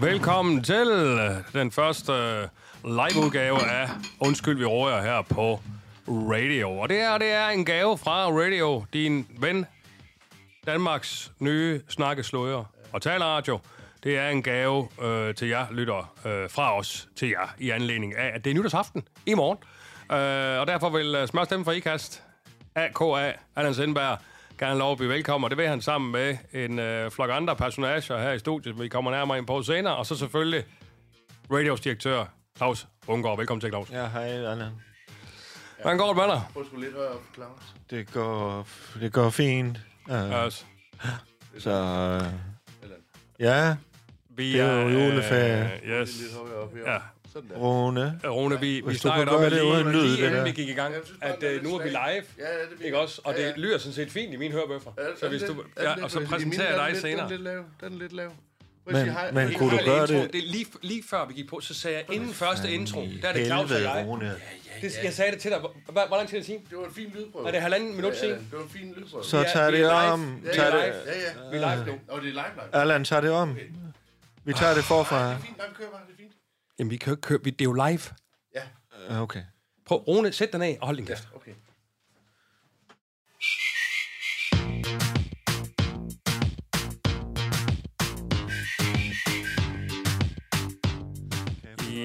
Velkommen til den første øh, liveudgave af Undskyld, vi råder her på radio. Og det her, det er en gave fra Radio, din ven, Danmarks nye snakkesløjer og taleradio. Det er en gave øh, til jer, lytter, øh, fra os til jer, i anledning af, at det er nytårsaften i morgen. Øh, og derfor vil øh, uh, smørstemme for IKAST, AKA, Allan Sindberg, gerne lov at blive velkommen, og det vil han sammen med en øh, flok andre personager her i studiet, vi kommer nærmere ind på senere, og så selvfølgelig radios direktør Claus Ungård. Velkommen til, Claus. Ja, hej, Allan. Hvordan går det med dig? Prøv lidt Claus. Det går, det går fint. Uh, Yes. så, uh, ja, Vi Det er jo juleferie. Øh, yes. Ja. Sådan der. Rune. Rune, vi, vi snakkede om gøre det uden lyd, det inden der. vi gik i gang, at øh, nu er vi live. Ja, det Ikke også? Og Ja, ja. det lyder sådan set fint i mine hørebøffer. Ja, Så hvis du, ja, og så præsenterer jeg dig er senere. Den er lidt lav. Den er lidt lav. Men- at men kunne du gøre intro. det? det lige, lige før vi gik på, så sagde jeg, inden første intro, der er det Claus og jeg. Rune. Det, jeg sagde det til dig. Hvor, hvor lang tid er det sige? Det var en fin lydprøve. Er det halvanden minut siden? Ja, det var en fin lydprøve. Så Ja, tager det om. ja, Tager ja, det, ja, ja. Vi er live nu. Og det er live, live. Allan, tager det om. Vi tager det forfra. Det er fint, nej, vi kører bare. Jamen, vi kan jo ikke køre. vi- Det er jo live. Ja, Uh, Okay. Prøv, Rune, sæt den af og hold din kæft. okay.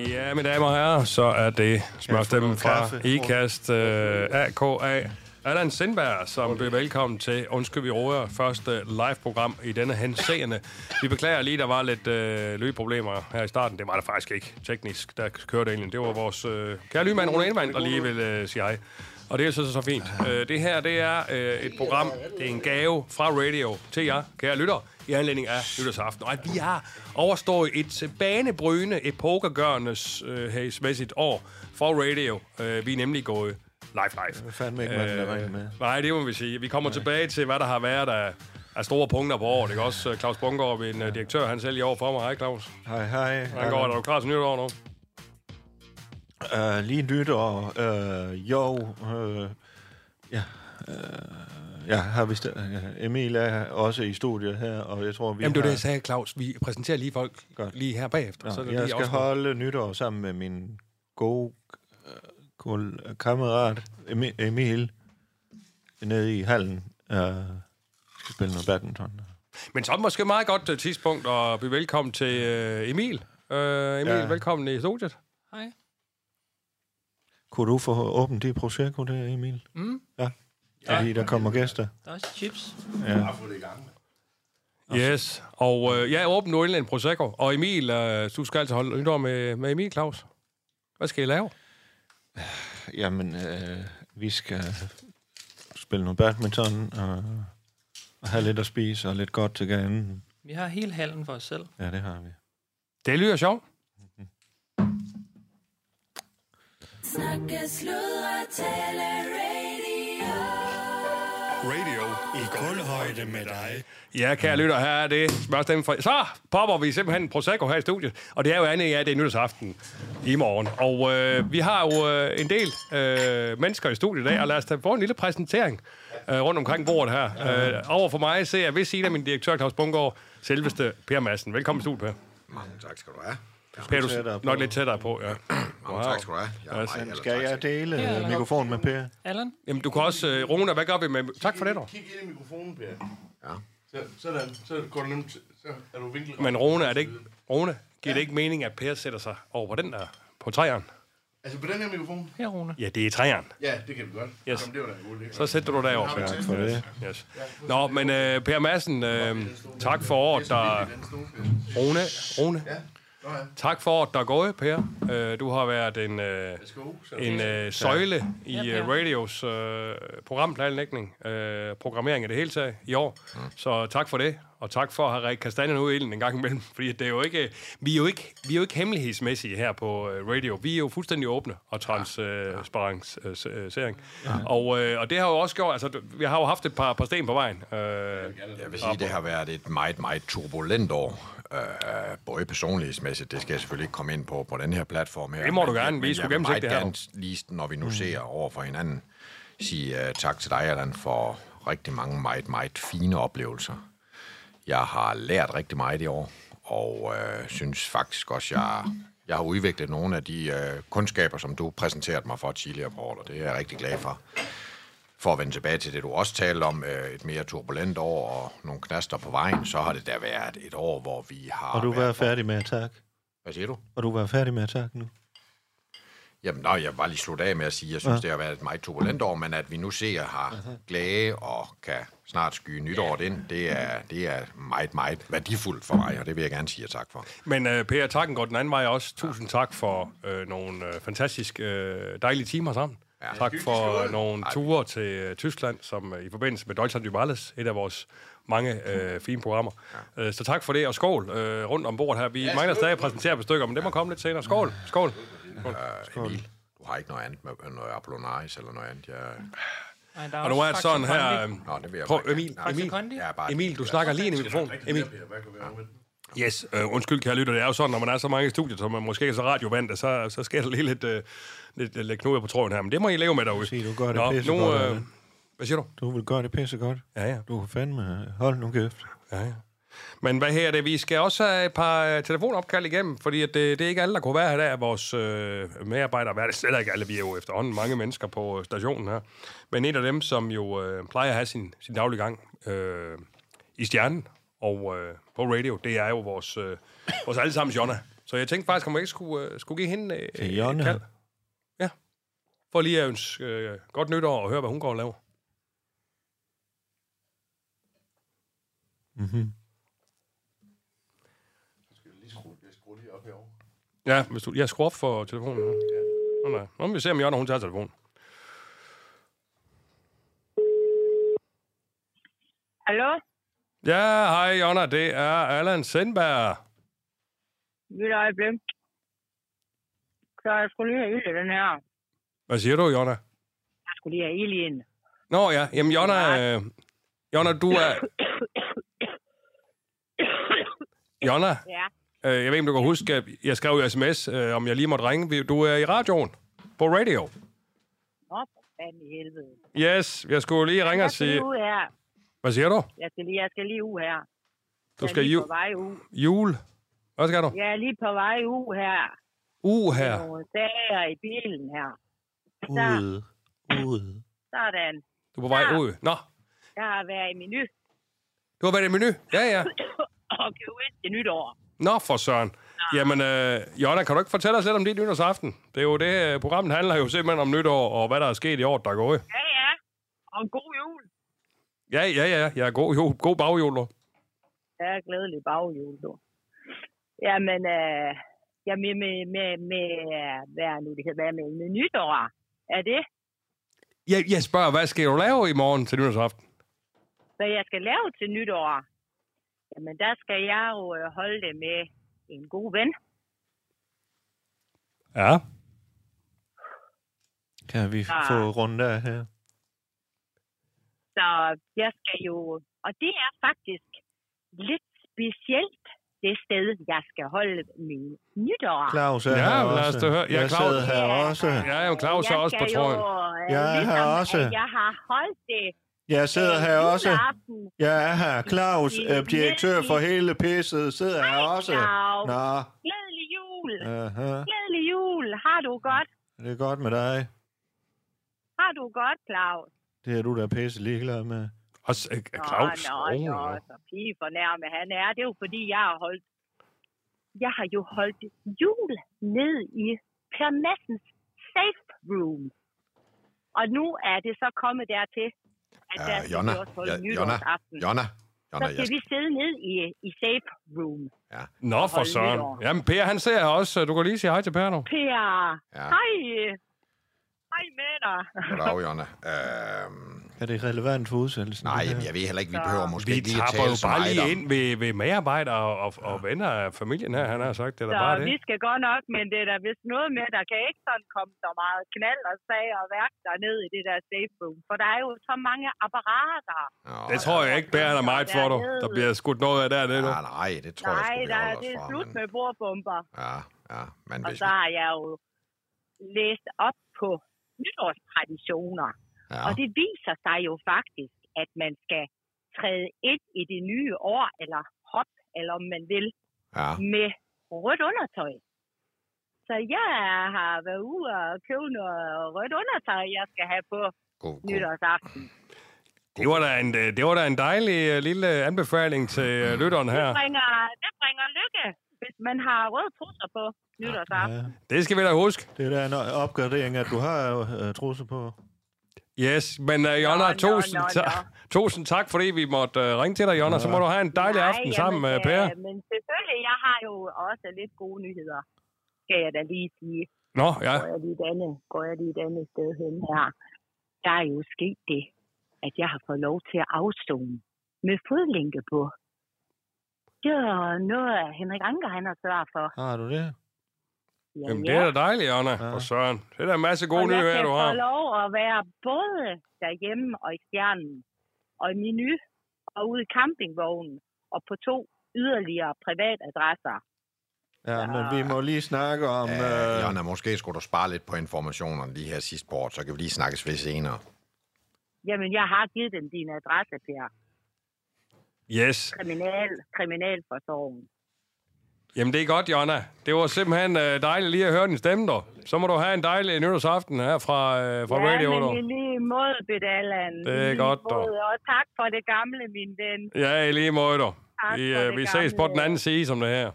Ja, mine damer og herrer, så er det smørstemmen fra? IKAST øh, AKA. Allan Sindberg, som bliver velkommen til Undskyld, vi råder første live-program i denne henseende. Vi beklager lige, der var lidt øh, lydproblemer her i starten. Det var der faktisk ikke teknisk, der kørte egentlig. Det var vores øh, kære lydmand, Rune Indvand, der lige vil øh, sige hej. Og det er så så fint. Øh, det her, det er øh, et program, det er en gave fra radio til jer, kære lytter, i anledning af nytårsaften. Og at vi har overstået et banebrydende, epokegørende øh, år for radio. Øh, vi er nemlig gået live live. Hvad fanden ikke, man øh, med. Nej, det må vi sige. Vi kommer tilbage til, hvad der har været af, af store punkter på året. Ikke også? Øh, Claus Bungård, min uh, direktør, han selv i år for mig. Hej, Claus. Hej, hej. Hvordan går det? Er du klar til nytår nu? Uh, lige nytår. Uh, jo. Uh, ja. Uh, ja, har vi st- uh, Emil er også i studiet her, og jeg tror, vi Jamen, det var har... det, jeg sagde, Claus. Vi præsenterer lige folk Godt. lige her bagefter. Nå, så er det jeg lige skal afsluttet. holde nytår sammen med min gode øh, kammerat Emi- Emil nede i hallen. Uh, skal spille noget badminton. Men så er det måske et meget godt uh, tidspunkt at blive velkommen til uh, Emil. Uh, Emil, ja. Ja. velkommen i studiet. Hej. Kunne du få åbent det Prosecco der, Emil? Mm. Ja. Fordi der kommer gæster. Der er også chips. Ja. Bare få det i gang. Yes. Og uh, jeg åbner nu endelig en Prosecco. Og Emil, uh, du skal altså holde nytår med, med Emil, Claus. Hvad skal I lave? Jamen, øh, vi skal spille noget badminton og, og have lidt at spise og lidt godt til ganen. Vi har hele hallen for os selv. Ja, det har vi. Det lyder sjovt. Snakke, sludre, tale. Radio i kulhøjde med dig. Ja, kære lytter, her er det spørgsmål fra... Så popper vi simpelthen en Prosecco her i studiet. Og det er jo andet, ja, det er nytårsaften i morgen. Og øh, vi har jo øh, en del øh, mennesker i studiet i dag, og lad os da få en lille præsentering øh, rundt omkring bordet her. Øh, over for mig ser jeg ved siden af min direktør, Claus Bungård, selveste Per Madsen. Velkommen i studiet, Per. Mange tak skal du have. Per, du tættere nok lidt tættere på, ja. Mange tak skal du have. Jeg er Yes. meget Skal jeg dele Ja, ja, mikrofonen med Per? Allan? Jamen, du kan også... Øh, Rune, hvad gør vi med... Tak for det, dog. Kig ind i mikrofonen, Per. Ja. Så, sådan, så går det nemt. Så er du vinklet. Men Rune, er det ikke... Rune, giver det ikke mening, at Per sætter sig over på den der... På træeren? Altså på den her mikrofon? Her, Rune. Ja, det er træeren. Ja, det kan vi godt. Yes. Jamen, det var da en god idé. Så sætter du dig over. Ja, Tak for det. Yes. Nå, men øh, Per Madsen, øh, tak for året, der... Per. Rune, Rune, Ja, ja. tak for året, der er gået, Per. Øh, du har været en. Så en øh, søjle i Ja, øh, Per. radios øh, programplanlægning, øh, programmering i det hele taget i år. Så tak for det. Og tak for at have rækket kastanjen ud i ilden en gang imellem. Fordi det er jo ikke, vi, er jo ikke, vi er jo ikke hemmelighedsmæssige her på øh, radio. Vi er jo fuldstændig åbne og transparensering. Ja. Og, øh, og det har jo også gjort... Altså, vi har jo haft et par, par sten på vejen. Øh, Jeg vil sige, det har været et meget, meget turbulent år. Øh, både personlighedsmæssigt, det skal jeg selvfølgelig ikke komme ind på på den her platform her. Det må du gerne. Vi skulle jeg gennemsigtigt meget her. gerne lige, når vi nu ser over for hinanden, sige uh, tak til dig, Allan, for rigtig mange meget, meget fine oplevelser. Jeg har lært rigtig meget i år, og øh, synes faktisk også, jeg, jeg har udviklet nogle af de øh, kundskaber, som du præsenterede mig for tidligere på året, og det er jeg rigtig glad for. For at vende tilbage til det, du også talte om, øh, et mere turbulent år og nogle knaster på vejen, så har det da været et år, hvor vi har... Og du været var færdig med at takke. Hvad siger du? Og du var færdig med at takke nu. Jamen, nej, jeg bare lige slutte af med at sige, at jeg synes, ja. det har været et meget turbulent år, men at vi nu ser har glæde og kan snart skyde nytåret ind, det er, det er meget, meget værdifuldt for mig, og det vil jeg gerne sige tak for. Men øh, Per, takken går den anden vej også. Tusind tak for øh, nogle øh, fantastiske, øh, dejlige timer sammen. Ja. Tak for nogle ture til øh, Tyskland, som øh, i forbindelse med Deutschland über alles, et af vores mange øh, fine programmer. Ja. Øh, så tak for det, og skål øh, rundt om bordet her. Vi ja, mangler stadig at præsentere på stykker, men det må komme lidt senere. Skål, skål. Uh, Emil, du har ikke noget andet med noget Apollinaris eller noget andet. Jeg... Nej, der er Og nu er det sådan her... Kondi. Øh, Nå, det vil jeg prøv, bare Emil, Emil, bare Emil, du snakker lige ind i mikrofonen. Emil. Yes, øh, undskyld, kære lytter. Det er jo sådan, når man er så mange i studiet, som man måske er så radiovant, så, så sker der lige lidt, øh, lidt, lidt knuder på tråden her. Men det må I leve med derude. Sig, du gør det Nå, pisse nu, godt, øh, Allan. Hvad siger du? Du vil gøre det pisse godt. Ja, ja. Du kan fandme hold nu kæft. ja, ja. Men hvad her er det? Vi skal også have et par øh, telefonopkald igennem, fordi at det, det er ikke alle, der kunne være her der af vores øh, medarbejdere. Hvad er det slet ikke alle? Vi er jo efterhånden mange mennesker på øh, stationen her. Men en af dem, som jo øh, plejer at have sin, sin daglige gang øh, i Stjernen og øh, på radio, det er jo vores, øh, vores allesammens Jonna. Så jeg tænkte faktisk, om jeg ikke skulle, øh, skulle give hende øh, et kald. For lige at ønske øh, godt nytår og høre, hvad hun går og laver. Mm-hmm. Ja, hvis du... Jeg skruer op for telefonen. Ja. Nå, nej. Nå, må vi se, om Jonna, hun tager telefonen. Hallo? Ja, hej Jonna, det er Allan Sindberg. Et øjeblik. Så jeg skulle lige have den her. Hvad siger du, Jonna? Jeg skulle lige have den. Nå ja, jamen Jonna... Øh, Jonna, du er... Jonna, Ja. øh, jeg ved ikke, om du kan huske, jeg skrev i sms, øh, om jeg lige måtte ringe. Du er i radioen. På radio. Nå, for fanden i helvede. Yes, jeg skulle lige ringe og Jeg skal sige... lige ud her. Hvad siger du? Jeg skal lige, jeg skal lige ud her. Du Jeg er skal lige ju- på vej ud. jul. Hvad skal du? Jeg er lige på vej ud her. Uh her. Nogle sager i bilen her. Ude. Ude. sådan. Du er på vej Ja. ud. Nå, Jeg har været i menu du har været i menu. Ja, ja. og købt til nytår. Nå, for søren. Jamen, øh, Jonna, kan du ikke fortælle os lidt om dit nytårsaften? Det er jo det, øh, programmet handler jo simpelthen om nytår, og hvad der er sket i år, der er gået. Ja, ja. Og en god jul. Ja, ja, ja. ja god, jul. god baghjul, du. Ja, glædelig baghjul, du. Jamen, øh, ja, med, med, med, med, øh, hvad er nu det hedder, med, med nytår? Er det, Jeg, jeg spørger, hvad skal du lave i morgen til nytårsaften? hvad jeg skal lave til nytår? Jamen, der skal jeg jo øh, holde det med en god ven. Ja. Kan vi Ah. få rundt af her? Så jeg skal jo, og det er faktisk lidt specielt, det sted, jeg skal holde min nytår. Claus er Ja, lad os da høre. Ja, jeg Claus. sidder her også. Ja, jo, Claus er også på. Jo, øh, Jeg er her ligesom, også. Jeg har holdt det Jeg sidder øh, her også. Jeg er her. Claus, øh, direktør for hele pisset, sidder her også. Claus. Nå, Glædelig jul. aha. Glædelig jul. Har du godt? Det er godt med dig. Har du godt, Claus? Det er du da pisse ligeglad med. Og øh, Claus. Nå, nå, nå. nå, så pige fornærme han er. Det er jo fordi, jeg har holdt... Jeg har jo holdt jul ned i Per Madsens safe room. Og nu er det så kommet dertil, at der Ja, skal Jonna, vi også holde ja, ja, Jonna, nytårsaften. Jonna, Så Jonna, jeg skal vi sidde ned i, i safe room. Nå, for søren. nytår. Jamen, Per, han ser også. Du kan lige sige hej til Per nu. Per, Ja. hej. Hej med dig. Goddag, Jonna. Øhm, Er det relevant for udsendelsen? Nej, det jamen, jeg ved heller ikke, vi behøver måske Vi ikke lige at tale jo så bare lige om. ind ved, ved medarbejdere og, og, og venner af familien her, han har sagt. Det er da bare Så vi det. skal godt nok, men det er da vist noget med, der kan ikke sådan komme så meget knald og sag og værk derned i det der safe room. For der er jo så mange apparater. Nå, Det tror jeg ikke, Bæren er meget for, du. Der bliver skudt noget af dernede nu. Ja, nej, det tror jeg Nej, sgu, vi der, holder det er fra. slut Men, med bordbomber. ja, ja, men Og så har jeg jo læst op på nytårstraditioner. Ja, Og det viser sig jo faktisk, at man skal træde ind i det nye år, eller hop, eller om man vil, ja, med rødt undertøj. Så jeg har været ude og købe noget rødt undertøj, jeg skal have på god, god. nytårsaften. Det var da en, øh, det var da en dejlig øh, lille anbefaling til øh, lytteren her. Det bringer, det bringer lykke, hvis man har røde trusser på nytårsaften. Ja, Det skal vi da huske. det er da en opgradering, at du har uh, trusser på. Yes, men uh, Jonna, Nå, nå, tusind, nå, ta- tusind tak, fordi vi måtte uh, ringe til dig, Jonna. Så må du have en dejlig Nej, aften jamen, sammen med Per. øh, Men selvfølgelig, jeg har jo også lidt gode nyheder, skal jeg da lige sige. Nå, ja. Går jeg lige et andet, går jeg lige et andet sted hen her. Der er jo sket det, at jeg har fået lov til at afstone med fodlænke på. Det var noget, Henrik Anker han har sørget for. Har du det? Ja, Jamen, det er da dejligt, Jonna. Ja. Og Søren. Det er da en masse gode og jeg nyheder, kan du få har. lov at være både derhjemme og i stjernen, og i menu, og ude i campingvognen, og på to yderligere privatadresser. Ja, men vi må lige snakke om... Øh, Øh, Jonna, måske skulle du spare lidt på informationerne lige her sidst på året, så kan vi lige snakkes ved senere. Jamen, jeg har givet dem din adresse, Per. Yes. Kriminal, kriminalforsorgen. Jamen, det er godt, Jonna. Det var simpelthen uh, dejligt lige at høre din stemme, dog. Så må du have en dejlig nytårsaften her fra, uh, fra ja, Radio, men dog. i lige måde, Bedallan. Det er godt, dog. Og tak for det gamle, min ven. Ja, i lige måde, dog. Tak Vi, det vi ses på den anden side, som det her.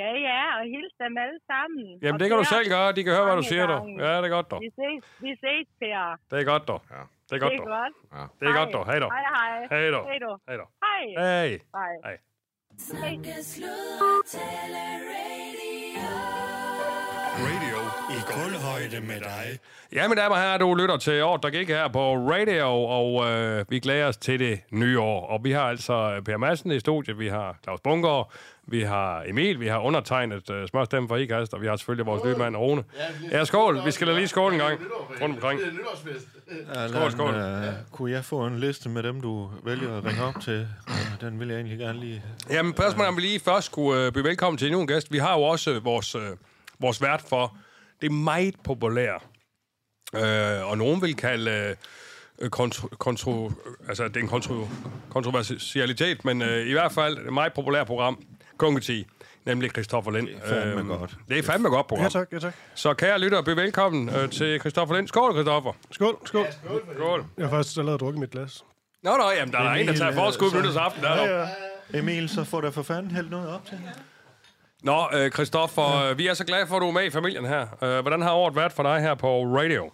Ja, ja, og hils dem alle sammen. Jamen, Og det kan du selv gøre. De kan høre, hvad du siger, dog. Ja, det er godt, dog. Vi ses, vi ses, Per. Det er godt, dog. Ja. Det er godt, det er dog. godt. Det er godt, dog. Hej, dog. Hej, hej. Hej, dog. Hej, dog. Hej, dog. Hej. Hej. Hej. Radio. Radio i kulhøjde med dig. Ja, mine damer og herrer, du lytter til år, der gik her på radio, og øh, vi glæder os til det nye år. Og vi har altså øh, Per Madsen i studiet, vi har Claus Bunker, vi har Emil, vi har undertegnet øh, smørstemme for IKAST, og vi har selvfølgelig vores nye mand Rune. Ja, skål. Vi skal da lige skåle en gang rundt omkring. Er. Allan, skål. Øh, kunne jeg få en liste med dem, du vælger at ringe op til? Øh, Den vil jeg egentlig gerne lige... Jamen, spørgsmålet er, om vi lige først skulle øh, byde velkommen til endnu en gæst. Vi har jo også vores, øh, vores vært for det meget populære, øh, og nogen vil kalde øh, kontro, kontro, altså det er en kontro, kontroversialitet, men øh, i hvert fald et meget populært program, Kongeti, nemlig Christoffer Lind. Det er fandme godt. Det er fandme godt program. Ja, tak, ja, tak. Så kære lytter, byde velkommen øh, til Christoffer Lind. Skål, Christoffer. Skål, skål. Skål. Jeg har faktisk allerede drukket mit glas. Nå, nå, jamen, der er en, der tager forskud på nytårsaften. Der, er der. Emil, så får der for fanden hældt noget op til. Nå, øh, Christoffer, ja. vi er så glade for, at du er med i familien her. Øh, hvordan har året været for dig her på radio?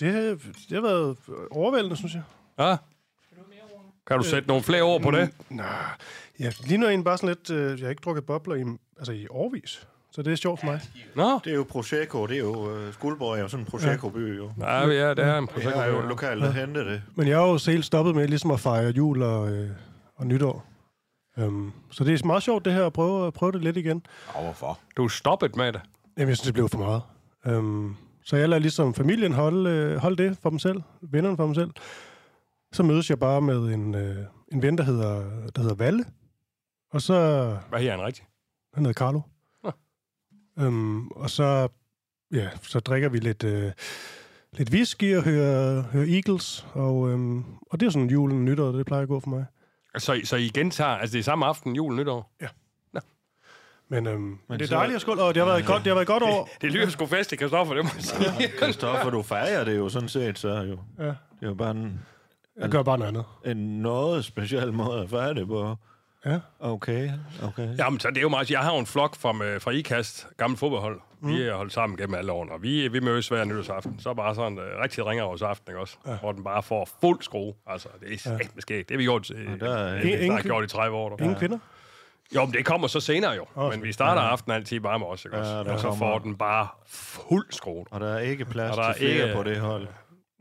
Det, det har været overvældende, synes jeg. Ja? Kan du sætte nogle flere ord på det? Nej, ja, lige nu er jeg egentlig bare sådan lidt... Øh, jeg har ikke drukket bobler i, altså i årvis. Så det er sjovt for mig. Nå? Det er jo Prosecco, det er jo... Uh, Skuldborg er jo sådan en Prosecco-by, jo. Ja, ja, det er en Jeg projekt. har jo lokalt at hente det. Men jeg har jo helt stoppet med ligesom at fejre jul og, øh, og nytår. Um, så det er meget sjovt det her at prøve, at prøve det lidt igen. Og hvorfor? Du er stoppet med det. Jamen, jeg synes, det blev for meget. Um, så jeg lader ligesom familien holde, øh, holde det for dem selv, vennerne for dem selv. Så mødes jeg bare med en, øh, en ven, der hedder, der hedder Valle. Og så... Hvad her er han rigtig? Han hedder Carlo. Nå. Um, og så, ja, så drikker vi lidt, øh, lidt whisky og hører, hører Eagles. Og, øhm, og det er sådan julen nytår, det plejer at gå for mig. Så, så I gentager, altså det er samme aften, jul og nytår? Men, øhm, Men det er så- dejligt at skåle, og det har været godt, det har været godt år. Det lyder sgu fest, Kristoffer, det må jeg sige. Kristoffer, du fejrer det jo sådan set, så jo. Ja. Det er jo bare en, Jeg gør bare noget andet. en noget speciel måde at fejre det på. Ja. Okay, okay. Jamen, så det er jo meget... Jeg har jo en flok fra, øh, fra IKAST, gammel fodboldhold. Mm. Vi er holdt sammen gennem alle årene, og vi, vi mødes hver nytårsaften. Så er bare sådan uh, rigtig ringer vores aften, ikke også? Ja. Hvor den bare får fuld skrue. Altså, det er ja. måske. Det har vi gjort, øh, der er- det, det, Ingen- har gjort i 30 år. Ingen kvinder? Jo, men det kommer så senere jo. Også. Men vi starter aftenen altid bare med os, ikke også? Ja, der og så kommer- får den bare fuld skrue. Og der er ikke plads Og der til er flere ikke- på det hold.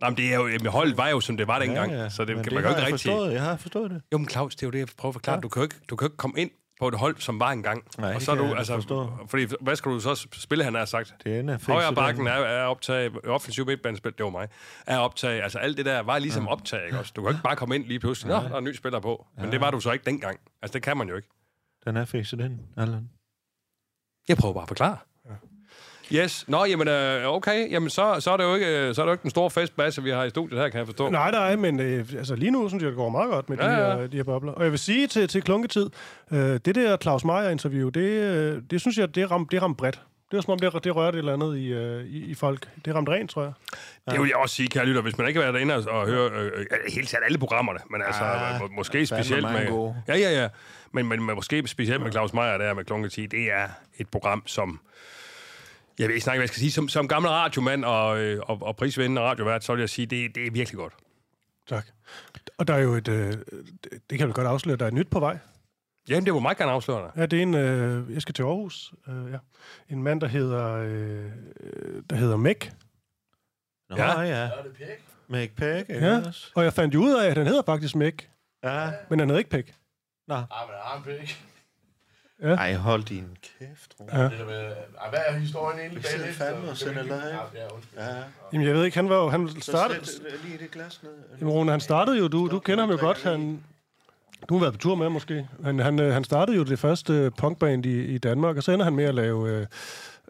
Nå, men det er jo, jamen, holdet var jo, som det var dengang, ja, ja. så det Men kan man jo ikke jeg rigtig... Forstået. Jeg har forstået det. Jo, men Claus, det er jo det, jeg prøver at forklare. Ja. Du, kan jo ikke, du kan jo ikke komme ind på et hold, som var engang. Nej, og det så er du, altså, forstå. Fordi, hvad skal du så spille, han har sagt? Det fikset. Højre bakken er, er optaget, offensiv midtbanespil, det var mig, er optaget, altså alt det der var ligesom ja. optaget, ikke også? Du kan ikke bare komme ind lige pludselig, nå, der er en ny spiller på. Men Ja. det var du så ikke dengang. Altså, det kan man jo ikke. Den er fikset den, Allan. Jeg prøver bare at forklare. Yes. Nå, jamen, øh, okay. Jamen, så, så, er det jo ikke, øh, så er det jo ikke den store festbasse, vi har i studiet her, kan jeg forstå. Nej, nej, men øh, altså, lige nu synes jeg, det går meget godt med Ja, de, ja. her, de her bobler. Og jeg vil sige til, til klunketid, øh, det der Claus Meier-interview, det, øh, det synes jeg, det ramte det ram bredt. Det var som om, det, det rørte et eller andet i, øh, i, i folk. Det ramte rent, tror jeg. Det vil jeg også sige, kære lytter, hvis man ikke har været derinde og, og høre øh, øh, helt taget alle programmerne, men altså Ah, må, måske specielt med... gode. Ja, ja, ja. Men, men, men måske specielt med Claus Meier der med Klunke 10, det er et program, som... Jeg ved ikke snakke, hvad jeg skal sige. Som, som gammel radiomand og, øh, og, og prisvindende radiovært, så vil jeg sige, det, det er virkelig godt. Tak. Og der er jo et... Øh, det kan jeg vel godt afsløre, der er et nyt på vej. Jamen, det var meget gerne afsløre dig. Ja, det er en... Øh, jeg skal til Aarhus. Øh, ja. En mand, der hedder... Øh, der hedder Mæk. Nå, Ja. ja. er det pæk. Ja. Og jeg fandt jo ud af, at han hedder faktisk Mæk, Ja. men han hedder ikke Pæk. Ah, men er en pæk. Ej, hold din kæft, Rune. Ja. Det der med, ah, hvad er historien egentlig Vi bag sidder det? fandme og sender live. Ja, undskyld. Ja. Jamen, jeg ved ikke, han var jo... Han Så startede, sæt lige det glas ned. Jamen, Rune, han startede jo... Du, du kender ham jo godt. Han, du har været på tur med ham, måske. Han, han, øh, han startede jo det første øh, punkband i, i Danmark, og så ender han med at lave, øh,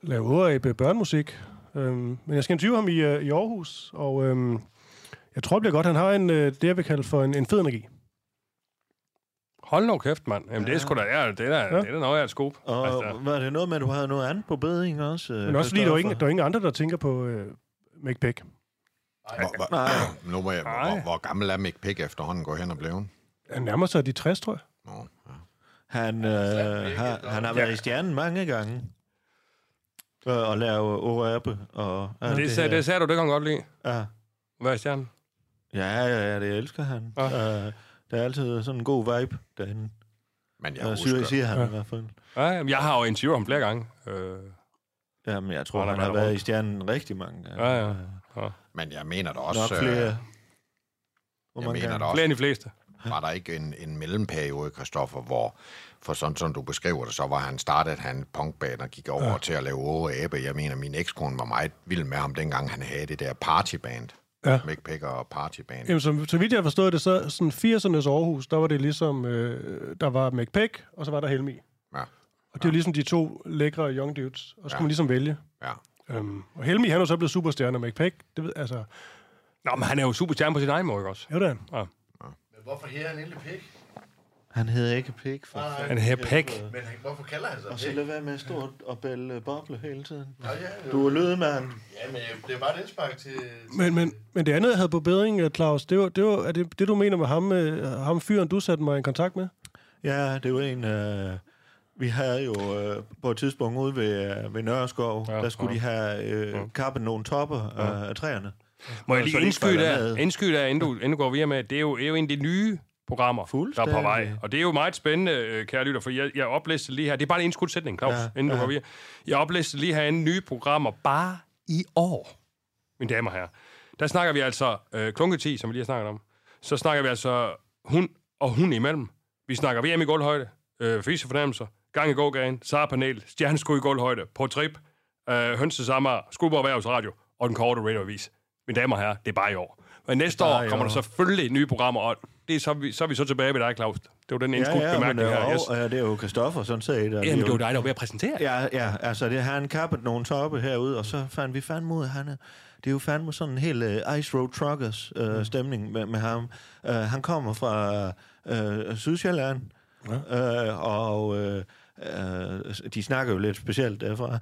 lave ORAB børnemusik. Øhm, men jeg skal interviewe ham i, øh, i Aarhus, og øhm, jeg tror, det bliver godt. Han har en, øh, det, jeg vil kalde for en, en fed energi. Hold nu kæft, mand. Jamen, det er sgu da, ja, det er da, ja. det er da noget af et scoop. Og Altså, var det noget med, at du havde noget andet på bedring også? Men også fordi, der er ingen, der er ingen andre, der tænker på øh, Mick Beck. Hvor, hvor, Nej. nu må jeg, hvor, hvor gammel er Mick Pick efterhånden går hen og blevet? Han nærmer sig de 60, tror jeg. Nå, ja. Han, øh, har, han har været i stjernen mange gange. Øh, og lave orabe og alt det, det, sagde, her. det sagde du, det kan godt lide. Ja. Hvad er stjernen? Ja, ja, ja, det elsker han. Ja. Øh, der er altid sådan en god vibe derinde. Men jeg Ja, husker, siger, siger han Ja. i hvert fald. Ja, jamen, jeg har jo interviewet ham flere gange. Øh, Jamen, jeg tror, Han har han har været rundt. i stjernen rigtig mange gange. Ja, ja. Øh, men jeg mener da Nok også, øh, flere. Hvor jeg mange mener gange? også, flere end de fleste. var der ikke en, en mellemperiode, Christoffer, hvor, for sådan som du beskriver det, så var han startet han punkband og gik over ja. til at lave Åge Abe. Jeg mener, min ekskone var meget vild med ham, dengang han havde det der partyband. Ja. Mick Picker og partyband. Jamen, så, så vidt jeg forstået det, så sådan 80'ernes Aarhus, der var det ligesom, øh, der var Mick Beck, og så var der Helmi. Ja. Og det er jo ligesom de to lækre young dudes, og så skulle Ja. man ligesom vælge. Ja. Um, og Helmi, han er jo så blevet superstjerne, og Mick Beck, det ved, altså, Nå, men han er jo superstjerne på sin egen måde, ikke også? jo det er han. Men hvorfor hedder han egentlig pæk? Han hedder ikke Pig, for Nej. Han hedder Pæk. Men han, hvorfor kalder han sig Og så lad være med at stå og- og bælle boble hele tiden. Nå, ja, Du er lydmand. Ja, men det er bare et indspark til... Men, men, men det andet, jeg havde på bedring, øh, Claus, det var, det var er det, det, du mener med ham, øh, ham fyren, du satte mig i kontakt med? Ja, det var en... Øh, vi havde jo øh, på et tidspunkt ude ved, øh, ved Nørreskov, Ja, ja, der skulle ja. de have øh, Ja. kappet nogle topper ja. af træerne. Må jeg lige de indskyde der, indskyde der inden, du, inden du går videre med, det er jo, er jo en af de nye programmer, der er på vej. Og det er jo meget spændende, øh, kære lytter, for jeg, jeg oplistede lige her, det er bare en indskudt sætning, Claus, ja, Ja, inden du ja. går videre. Jeg oplistede lige her en nye programmer bare i år, mine damer og herrer. Der snakker vi altså øh, klunketi, som vi lige har snakket om. Så snakker vi altså hund og hund imellem. Vi snakker VM i gulvhøjde, øh, fysefornemmelser, gang i gågaden, SAR-panel, stjerneskud i gulvhøjde, på trip, øh, hønsesammer, Skuldborg Erhvervsradio og den korte radioavis. Mine damer og herrer, det er bare i år. Men næste år kommer der selvfølgelig nye programmer, og det er så, vi, så er vi så tilbage ved dig, Claus. Det var den indskudt ja, ja, men bemærkning er, her. Yes. ja, det er jo Kristoffer sådan set. og Jamen, er det var jo- dig, der var ved at præsentere. Ja, ja, altså det han kappet nogle toppe herude, og så fandt vi fandme ud af, han er, det er jo fandme sådan en hel uh, Ice Road Truckers uh, stemning med, med ham. Uh, han kommer fra uh, Sydsjælland, ja. uh, og uh, uh, de snakker jo lidt specielt derfra.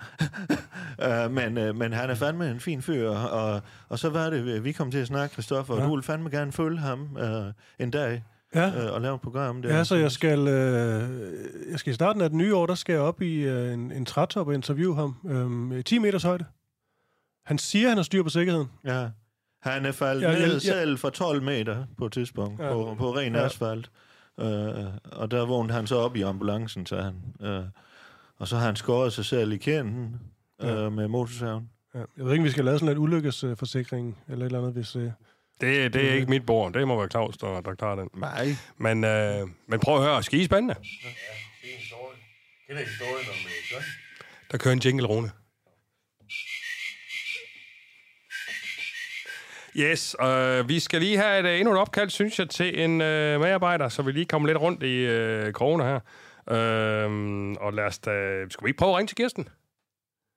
uh, men, uh, men han er fandme en fin fyr, og, og så var det, vi kom til at snakke, Christoffer, ja. og du vil fandme gerne følge ham uh, en dag Ja. uh, og lave et program der. Ja, så jeg skal, øh, jeg skal i starten af det nye år, der skal jeg op i øh, en, en trætop og interviewe ham. Øh, 10 meters højde. Han siger, han har styr på sikkerheden. Ja. Han er faldet Ja, ja, ja, ned ja. selv fra 12 meter på et tidspunkt, Ja. på, på ren ja. asfalt. Uh, og der vågnede han så op i ambulancen, sagde han. Uh, og så har han skåret sig selv i kinden uh, Ja. med motorsaven. Ja. Jeg ved ikke, om vi skal lave sådan en ulykkesforsikring eller et eller andet, hvis... Øh, Det, det er ikke mit bord. Det må være Claus, der, der klarer den. Nej. Men, øh, men prøv at høre. Ski er spændende. Det er en historie. Kender I historien om øh, John? Der kører en jingle, Rune. Yes, øh, vi skal lige have et, øh, endnu et opkald, synes jeg, til en øh, medarbejder, så vi lige kommer lidt rundt i øh, krogene her. Øh, og lad os da... Skal vi ikke prøve at ringe til Kirsten?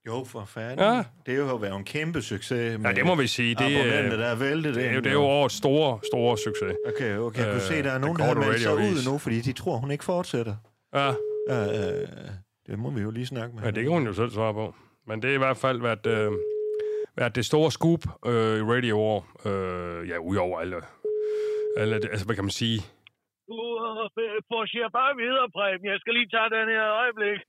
Jo, for fanden. Ja. Det er jo været en kæmpe succes. Ja, det må vi sige. Det, øh, abonnenter, der er væltet det, er, jo- det er jo årets store, store succes. Okay, okay. Jeg kunne se, der er Øh, nogen, der har meldt sig ud nu, fordi de tror, hun ikke fortsætter. Ja, uh, det må vi jo lige snakke med ja, det kan hun jo selv svare på. Men det er i hvert fald været, øh, været det store scoop øh, i radio år. Øh, ja, udover alle, alle... Altså, hvad kan man sige? Du øh, forser bare videre, Preben. Jeg skal lige tage den her øjeblik.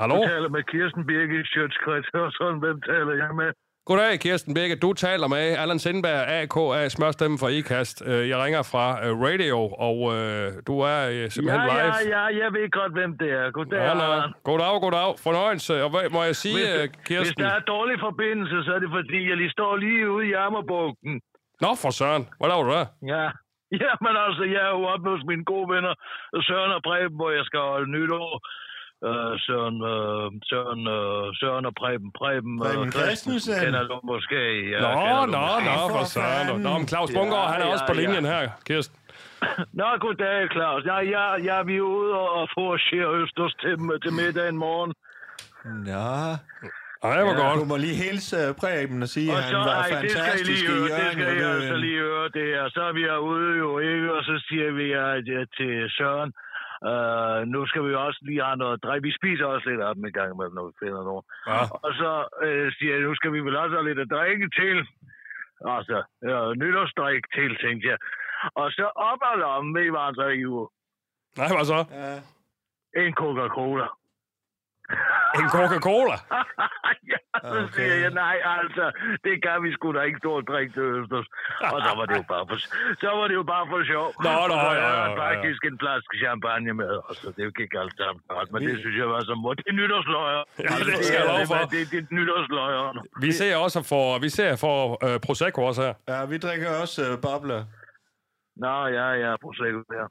Hallo? Du taler med Kirsten Birgit Sjøtskrets, og sådan, hvem taler jeg med? Goddag, Kirsten Birke. Du taler med Allan Sindberg, AKA Smørstemme fra IKAST. Øh, Jeg ringer fra øh, radio, og øh, du er øh, simpelthen ja, live. ja, ja, jeg ved godt, hvem det er. Goddag, Ja. Allan. Goddag, goddag. Fornøjelse. Og hvad må jeg sige, Hvis, øh, hvis Kirsten? der er dårlig forbindelse, så er det fordi, jeg lige står lige ude i Jammerbugten. Nå, for søren. Hvad laver du der? Ja. Ja, men altså, jeg er jo oppe hos mine gode venner, Søren og Preben, hvor jeg skal holde nytår. Uh, Søren, uh, Søren, uh, Søren og Preben, Preben, Preben øh, Christensen. Kender du måske? Ja, Nå, du nå, måske. nå, for søren. Nå, men Claus Bungård, Ja, han er også ja, på linjen ja. her, Kirsten. Nå, goddag, Claus. Ja, ja, ja, vi er ude og, og få Østers til, til middag en morgen. Nå, Ej, det var Ja, godt. du må lige hilse øh, Preben og sige, Og at så, han var ej, det skal I fantastisk lige i høre, det Jørgen. skal I og altså lige høre det her. Så er vi herude jo, ikke? Og så siger vi ja, ja, til Søren, uh, nu skal vi jo også lige have noget drik. Vi spiser også lidt af dem i gang med, når vi finder nogen. Ja. Og så uh, siger jeg, nu skal vi vel også have lidt at drikke til. Altså, ja, nytårsdrik til, tænkte jeg. Og så op og lommen, ved I, hvad han så hiver? Nej, hvad så? Ja. En Coca-Cola. En Coca-Cola. ja, så Okay. siger jeg, nej, altså, det kan vi sgu da ikke stå og drikke til Østers. Og så var det jo bare for, så var det jo bare for sjov. Nå, nå, ja, ja, ja, faktisk en flaske champagne med, og så det gik alt sammen godt. Men det synes jeg var så mod. Det er nytårsløjer. Ja, det skal jeg love for. Det, det, er nytårsløjer. Vi ser også for, vi ser for øh, Prosecco også her. Ja, vi drikker også øh, bobler. Nå, ja, ja, Prosecco, ja.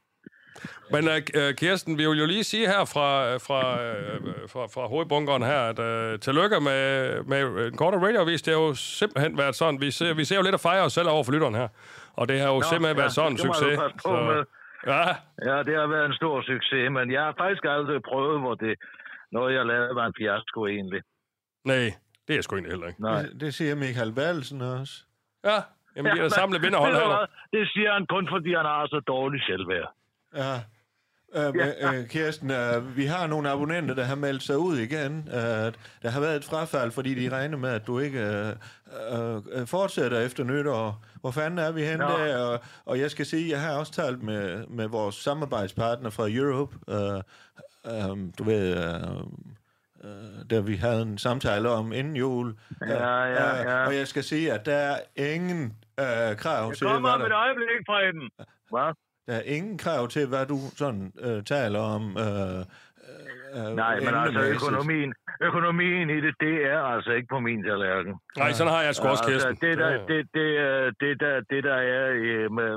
Men uh, Kirsten, vi vil jo lige sige her fra, fra, uh, fra, fra hovedbunkeren her, at uh, tillykke med, med en kortere radioavis. Det har jo simpelthen været sådan. Vi ser, vi ser jo lidt at fejre os selv over for lytteren her. Og det har jo Nå, simpelthen ja, været sådan en succes. med. ja, Ja, det har været en stor succes, men jeg har faktisk aldrig prøvet, hvor det noget, jeg lavede, var en fiasko egentlig. nej, det er sgu egentlig heller ikke. Nej. Det, det siger Michael Balsen også. Ja, jamen, vi har da samlet vinderhold her. Det siger han kun, fordi han har så dårligt selvværd. Ja. Øh, ja. øh, Kirsten, øh, vi har nogle abonnenter, der har meldt sig ud igen. Øh, der har været et frafald, fordi de regner med, at du ikke øh, øh, øh, fortsætter efter nytår. Hvor fanden er vi henne Nå. der? Og, og jeg skal sige, jeg har også talt med, med vores samarbejdspartner fra Europe. Øh, øh, du ved... Øh, øh, der vi havde en samtale om inden jul. Ja, ja, Øh, ja. Og jeg skal sige, at der er ingen øh, krav Jeg til, kommer hvad om et øjeblik, Preben. Hvad? Der er ingen krav til, hvad du sådan øh, taler om. Øh, øh, Nej, men altså økonomien, økonomien i det, det er altså ikke på min tallerken. Nej, sådan har jeg sgu også, Kirsten. Altså, det, der, det, det, øh, det, der, det, der er øh, med,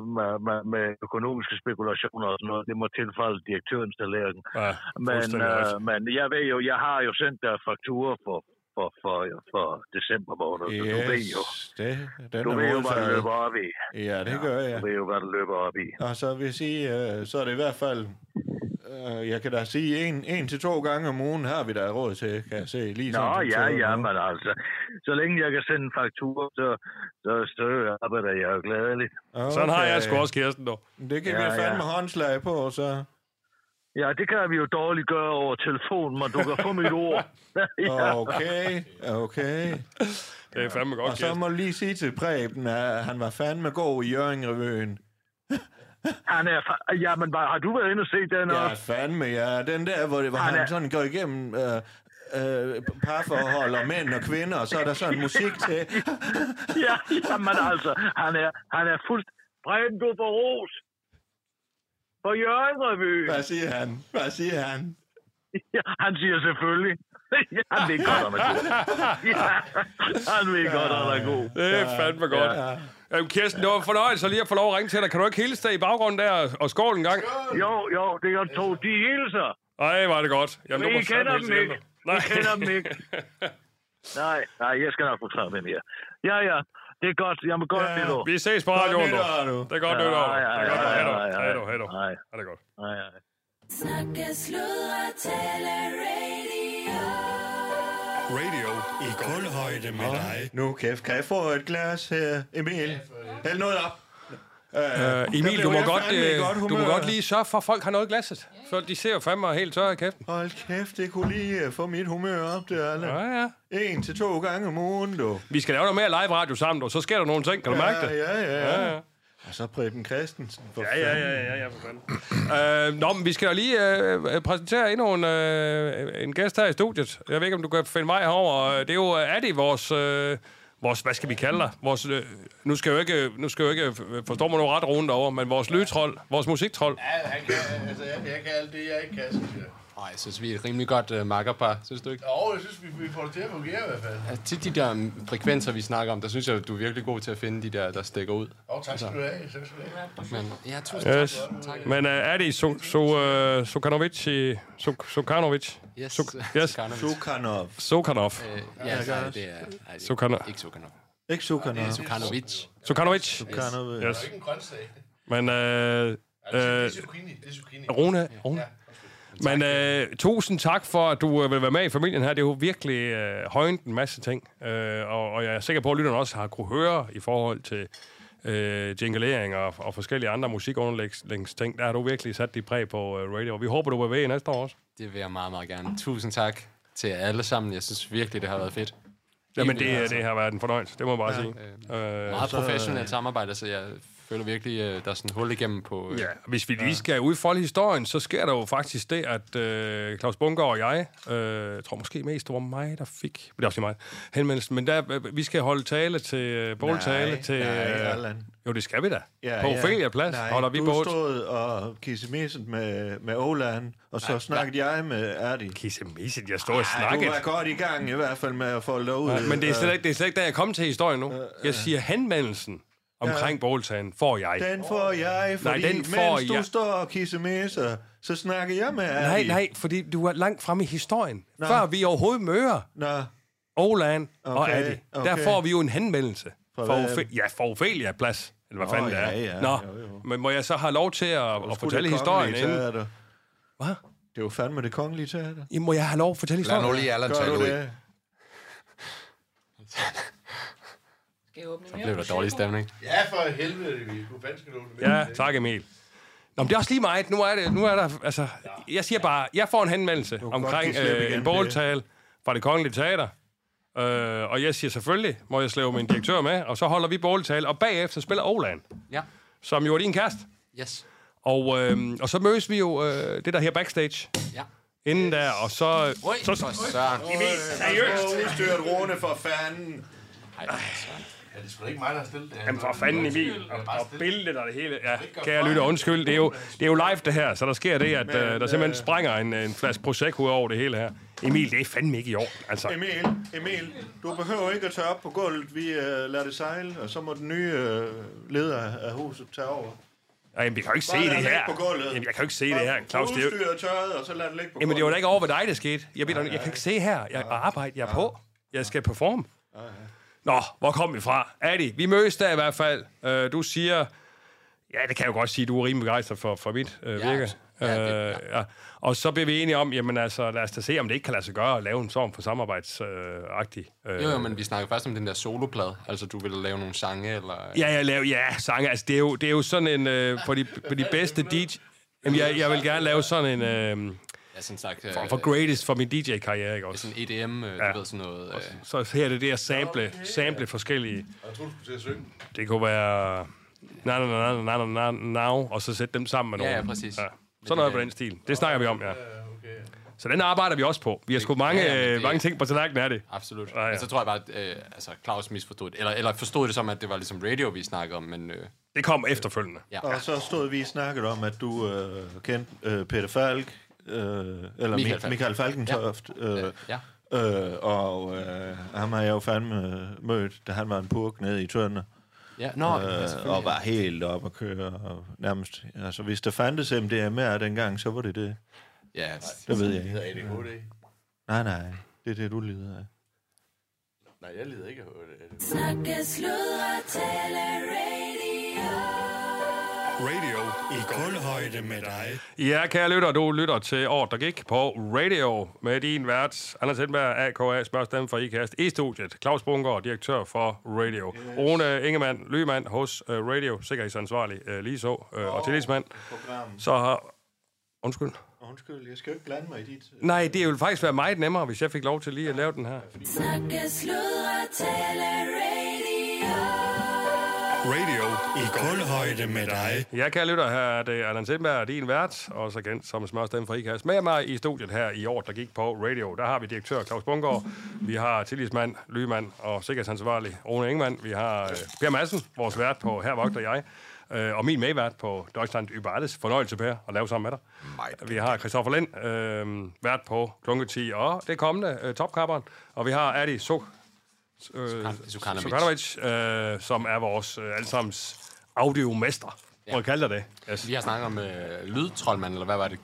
med, med, økonomiske spekulationer og sådan noget, det må tilfalde direktørens tallerken. Ja, Men, øh, men jeg ved jo, jeg har jo sendt der fakturer for, for, for, for december måned, så du ved jo, det, den du er ved jo, hvad det modtaget. løber op i. Ja, det gør jeg. Du ved jo, hvad det løber op i. Og så vil jeg sige, øh, så er det i hvert fald, øh, jeg kan da sige, en, en til to gange om ugen har vi da råd til, kan jeg se. Lige Nå, sådan, ja, ja, men altså, så længe jeg kan sende en faktur, så, så, så arbejder jeg jo gladeligt. Sådan har jeg Okay. sgu også, Kirsten, dog. Det kan Ja, vi ja. fandme håndslag på, så. Ja, det kan vi jo dårligt gøre over telefon, men du kan få mit ord. ja. Okay, okay. Det er fandme godt, Og så må jeg lige sige til Preben, at han var fandme god i Jørgen-revyen. Han er, fa- ja, men hvad, har du været inde og set den Ja, også? fandme, ja. Den der, hvor, det, hvor Han han, er- sådan går igennem øh, øh, parforhold og mænd og kvinder, og så er der sådan musik til. Ja, jamen altså, han er, han er fuldt... Preben, du får ros. På Jørgen Revy. Hvad siger han? Hvad siger han? Ja, han siger selvfølgelig. han ved godt, han er god. Ja, han ved godt, han er god. Det er fandme godt. Ja. Jamen, Kirsten, det var en fornøjelse lige at få lov at ringe til dig. Kan du ikke hilse dig i baggrunden der og skål en gang? Jo, jo, det er to. De hilser. Ej, var det godt. Jamen, Men I kender dem ikke. Nej. I kender dem ikke. Nej, nej, jeg skal nok få taget dem her. Ja, ja, det er godt. Jeg må godt ja. lidt Vi ses på radioen, du. nytår. Det er godt, Ja, nytår. ja, Det er godt, ja, du. ja, ja, Hej hej du. Nej. Ha' det godt. Nej. Snakke, sludre, tale, radio. Radio i kulhøjde med dig. Nu, kæft, kan jeg få et glas her, Emil? Hæld noget op. Uh, Emil, blev du må, godt, øh, godt du må godt lige sørge for, at folk har noget i glasset. For de ser jo fandme helt tørre i kæften. Hold kæft, det kunne lige øh, få mit humør op der, alle. Ja, ja. En til to gange om ugen, du. Vi skal lave noget mere live radio sammen, og så sker der nogle ting. Kan du mærke det? Ja, ja, ja. Ja, ja. Og så Preben Christensen. For Ja, ja, ja, ja, ja, for fanden. øh, nå, men vi skal da lige øh, præsentere endnu en, øh, en gæst her i studiet. Jeg ved ikke, om du kan finde vej herover. Det er jo øh, Adi, vores, øh, vores, hvad skal vi kalde dig? Vores, øh, nu skal jeg jo ikke, øh, nu skal jeg jo ikke øh, forstå mig nu ret rundt over, men vores lydtrol, vores musiktrol. Ja, han kan, altså, jeg, jeg kan alt det, jeg ikke kan, synes jeg. Nej, jeg synes, vi er et rimelig godt uh, makkerpar, synes du ikke? Jo, jeg synes, vi, vi får det til at fungere i hvert fald. Altså, til de der um, frekvenser, vi snakker om, der synes jeg, du er virkelig god til at finde de der, der stikker ud. Jo, tak skal du have. Tak skal du have. Men, ja, tusind Yes. tak. Men uh, Adi so, so, uh, Sukanovic, i- Suk, Sukanovic. Yes, Suk, yes. Sukanovic. Sukhanov. Sukanov. Øh, ja, nej, det er... Nej, det er ikke Sukanov. Ikke Sukhanov. Sukanovic. Sukanovic. Sukhanov. Yes. Det er ikke en grøntsag. Men uh, Det uh, er zucchini. Det er zucchini. Rune, Rune. Men øh, tusind tak for, at du øh, vil være med i familien her. Det er jo virkelig øh, højnet en masse ting. Øh, og, og jeg er sikker på, at lytterne også har kunne høre i forhold til øh, jinglering og, og forskellige andre musikunderlægsting. Der har du virkelig sat dit præg på øh, radio. Vi håber, du vil være næste år også. Det vil jeg meget, meget gerne. Tusind tak til jer alle sammen. Jeg synes virkelig, det har været fedt. Jamen, det, det har været en fornøjelse. Det må jeg bare Ja. sige. Øh, Meget så, professionelt samarbejde, så jeg føler virkelig, øh, der er sådan et hul igennem på... øh, Ja, hvis vi lige skal udfolde historien, så sker der jo faktisk det, at øh, Claus Bunker og jeg, øh, jeg tror måske mest, det var mig, der fik, det er også mig, henvendelsen, men der, øh, vi skal holde tale til, øh, båltale Nej, til... nej, øh, Allan. jo, det skal vi da. Ja, på. Ophelia Plads Nej, holder vi du bål. stod og kissemesset med, med Olan, og så snakkede jeg med Erdi. Kissemesset? Jeg stod og snakkede. Du var godt i gang i hvert fald med at folde dig ud. Ja, men det er, slet Øh, ikke, det er slet ikke, da jeg kom til historien nu. Jeg siger, henvendelsen omkring båltagen får jeg. Den får jeg, fordi Nej, den får mens du jeg. står og kissemesser, så snakker jeg med Nej, Erdi. nej, fordi du er langt fremme i historien. Nå. Før vi overhovedet møder Nå, Olan og Okay, Adi, der okay. får får vi jo en henvendelse. Fra For? Ophe- ja, for Ophelia Plads. Eller hvad Nå, fanden det er. ja, ja, Nå, jo, jo. men må jeg så have lov til at, at fortælle historien inden? teater. Hvad? Det er jo fandme det kongelige teater. Jamen, må jeg have lov at fortælle Lad historien? nu lige Allan tale du ud. Skal jeg åbne Så blev der dårlig stemning. Ja, for helvede, vi kunne fanden skal du det Ja, tak Emil. Nå, men det er også lige meget. Nu er, det, nu er der, altså, jeg siger bare, jeg får en henvendelse omkring øh, en båltal fra det kongelige teater. Øh, og jeg siger selvfølgelig, må jeg slæve min direktør med, og så holder vi båltal, og bagefter spiller Oland, Ja. som jo er din kæreste. Yes. Og, øh, og så mødes vi jo øh, det der her backstage Ja. inden der, og så... Oj, så, for søren. Seriøst? Udstyret Rune for fanden. Ej, for søren. Ja, det er sgu da ikke mig, der har stillet det. Jamen for fanden Emil, og, bare og billedet og det hele. Ja, kære lytter, undskyld. Det er, jo, det er jo live det her, så der sker det, at Men, øh, der simpelthen øh, sprænger en, en flaske Prosecco ud over det hele her. Emil, det er fandme ikke i orden. Altså, Emil, Emil, du behøver ikke at tage op på gulvet. Vi uh, lader det sejle, og så må den nye uh, leder af huset tage over. Ej, jamen, vi kan jo ikke se Bare det her. Jamen, jeg kan jo ikke se det her, Claus. Det er jo, tørret, og så lad den ligge på jamen, det var da ikke over ved dig, det skete. Jeg, ved, jeg kan ikke se her. Jeg arbejder, jeg er på. Jeg skal performe. Nå, hvor kom vi fra? Adi, vi mødes der i hvert fald. Øh, du siger... Ja, det kan jeg jo godt sige, du er rimelig begejstret for, for mit øh, Ja, virke. ja, det- Øh, ja. Og så bliver vi enige om, jamen altså, lad os da se, om det ikke kan lade sig gøre at lave en form for samarbejdsagtig. Øh, Jo, jo, men vi snakker først om den der soloplade. Altså, du vil lave nogle sange, eller... Ja, jeg laver, ja, sange. Altså, det er jo, det er jo sådan en, øh, for, de, for de bedste DJ... Jamen, jeg, jeg vil gerne lave sådan en øh, Ja, sådan sagt... Øh, form for greatest for min DJ-karriere, ikke også? Sådan EDM, øh, Ja. du ved, sådan noget... Øh, Så her er det der sample, sample forskellige. Jeg troede, du skulle til at synge. Det kunne være... Na, na, na, na, na, na, now, og så sætte dem sammen med Ja, nogen. ja, præcis. Ja. Sådan noget på den stil. Det snakker vi om, ja. Så den arbejder vi også på. Vi har sgu mange, Ja, ja, øh, det- mange ting på tallerkenen af det. absolut. Ja, ja. Men så tror jeg bare, at øh, altså, Claus misforstod det. Eller, eller forstod det som, at det var ligesom radio, vi snakkede om, men... Øh, Det kom efterfølgende. ja. Og så stod vi og snakkede om, at du øh, kendte øh, Peter Falk, øh, eller Michael Falk. Michael Falkentoft, ja. øh, ja. Øh, og øh, ham har jeg jo fandme mødt, da han var en purk nede i Tønder. Ja, nå, ja, øh, selvfølgelig, og var helt op at køre. Og nærmest, altså, hvis der fandtes MDMR dengang, så var det det. Ja, det ved jeg Det hedder ikke. ADHD. Nej, nej. Det er det, du lider af. Nej, jeg lider ikke af ADHD. Snakke, sludre, tale, radio. Radio i kulhøjde med dig. Ja, kære lytter, du lytter til År, der gik på radio med din vært, Anders Hedberg, AKA, spørgsmål for IKAST, i studiet, Claus Bunker, direktør for radio. Yes. Rune Ingemann, lygemand hos uh, radio, sikkerhedsansvarlig uh, lige så, uh, og tillidsmand. Program. Så har... Undskyld. Undskyld, jeg skal jo ikke blande mig i dit... Nej, det ville faktisk være meget nemmere, hvis jeg fik lov til lige at lave den her. Snakke, sludre, tale, radio. Radio i kulhøjde med dig. Ja, kære lytter, her er det Allan Sindberg, din vært, og så kendt som smørstemme fra IKAS. Med mig i studiet her i år, der gik på radio, der har vi direktør Claus Bungård, vi har tillidsmand, lygemand og sikkerhedsansvarlig Rune Ingemann, vi har øh, Per Madsen, vores vært på Her vogter jeg, øh, og min medvært på Deutschland über alles. Fornøjelse, Per, at lave sammen med dig. Vi har Christoffer Lind, øh, vært på Klunketi, og det kommende øh, topkapperen, og vi har Adi Suk, øh, Sukanovic. Sukanovic, øh, som er vores øh, allesammens audiomester. Må jeg kalde det? Yes. Vi har snakket om øh, lydtrollmand, eller hvad var det?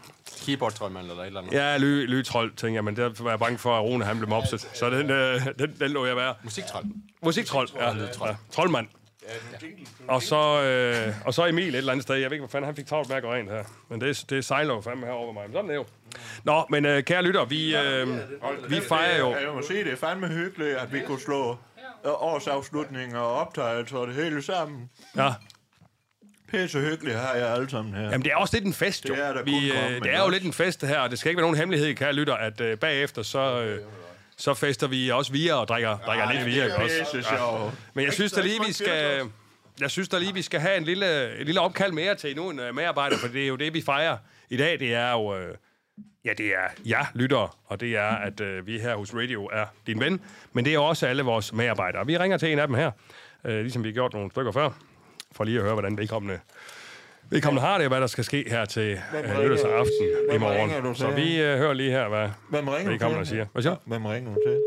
Keyboard-trollmand, eller et eller andet. Ja, ly, lydtrold, tænker jeg, men der var jeg bange for, at Rune han blev mopset. Så den, øh, den, den lå jeg være. Musiktrold. Musiktrold, ja. ja. Troldmand. Og så, øh, og så Emil et eller andet sted. Jeg ved ikke, hvor fanden han fik travlt med at gå rent her. Men det, det sejler jo fandme herovre mig. Men sådan er det jo. Nå, men øh, kære lytter, vi, øh, vi fejrer jo... Jeg må sige, det er fandme hyggeligt, at vi kunne slå øh, årsafslutninger og optagelser og det hele sammen. Ja. Pisse hyggeligt har jeg alle sammen her. Jamen, det er også lidt en fest, jo. Det er der vi, kun øh, det er jo også- lidt en fest, det her, og det skal ikke være nogen hemmelighed, kære lytter, at øh, bagefter, så, øh, så fester vi også via og drikker, drikker Ej, lidt det via. er ikke også? pisse sjovt. Men jeg synes da lige, vi skal... Jeg synes da lige, vi skal have en lille, en lille opkald mere til endnu en uh, medarbejder, for det er jo det, vi fejrer i dag. Det er jo... Øh, ja, det er jer, lyttere, og det er, at øh, vi her hos Radio er din ven, men det er også alle vores medarbejdere. Vi ringer til en af dem her, øh, ligesom vi har gjort nogle stykker før, for lige at høre, hvordan vedkommende, vedkommende har det, hvad der skal ske her til Hvem øh, nytårsaften i morgen. til? Så vi øh, hører lige her, hvad Hvem ringer du vedkommende til? siger. Hvad siger? Hvem ringer du til?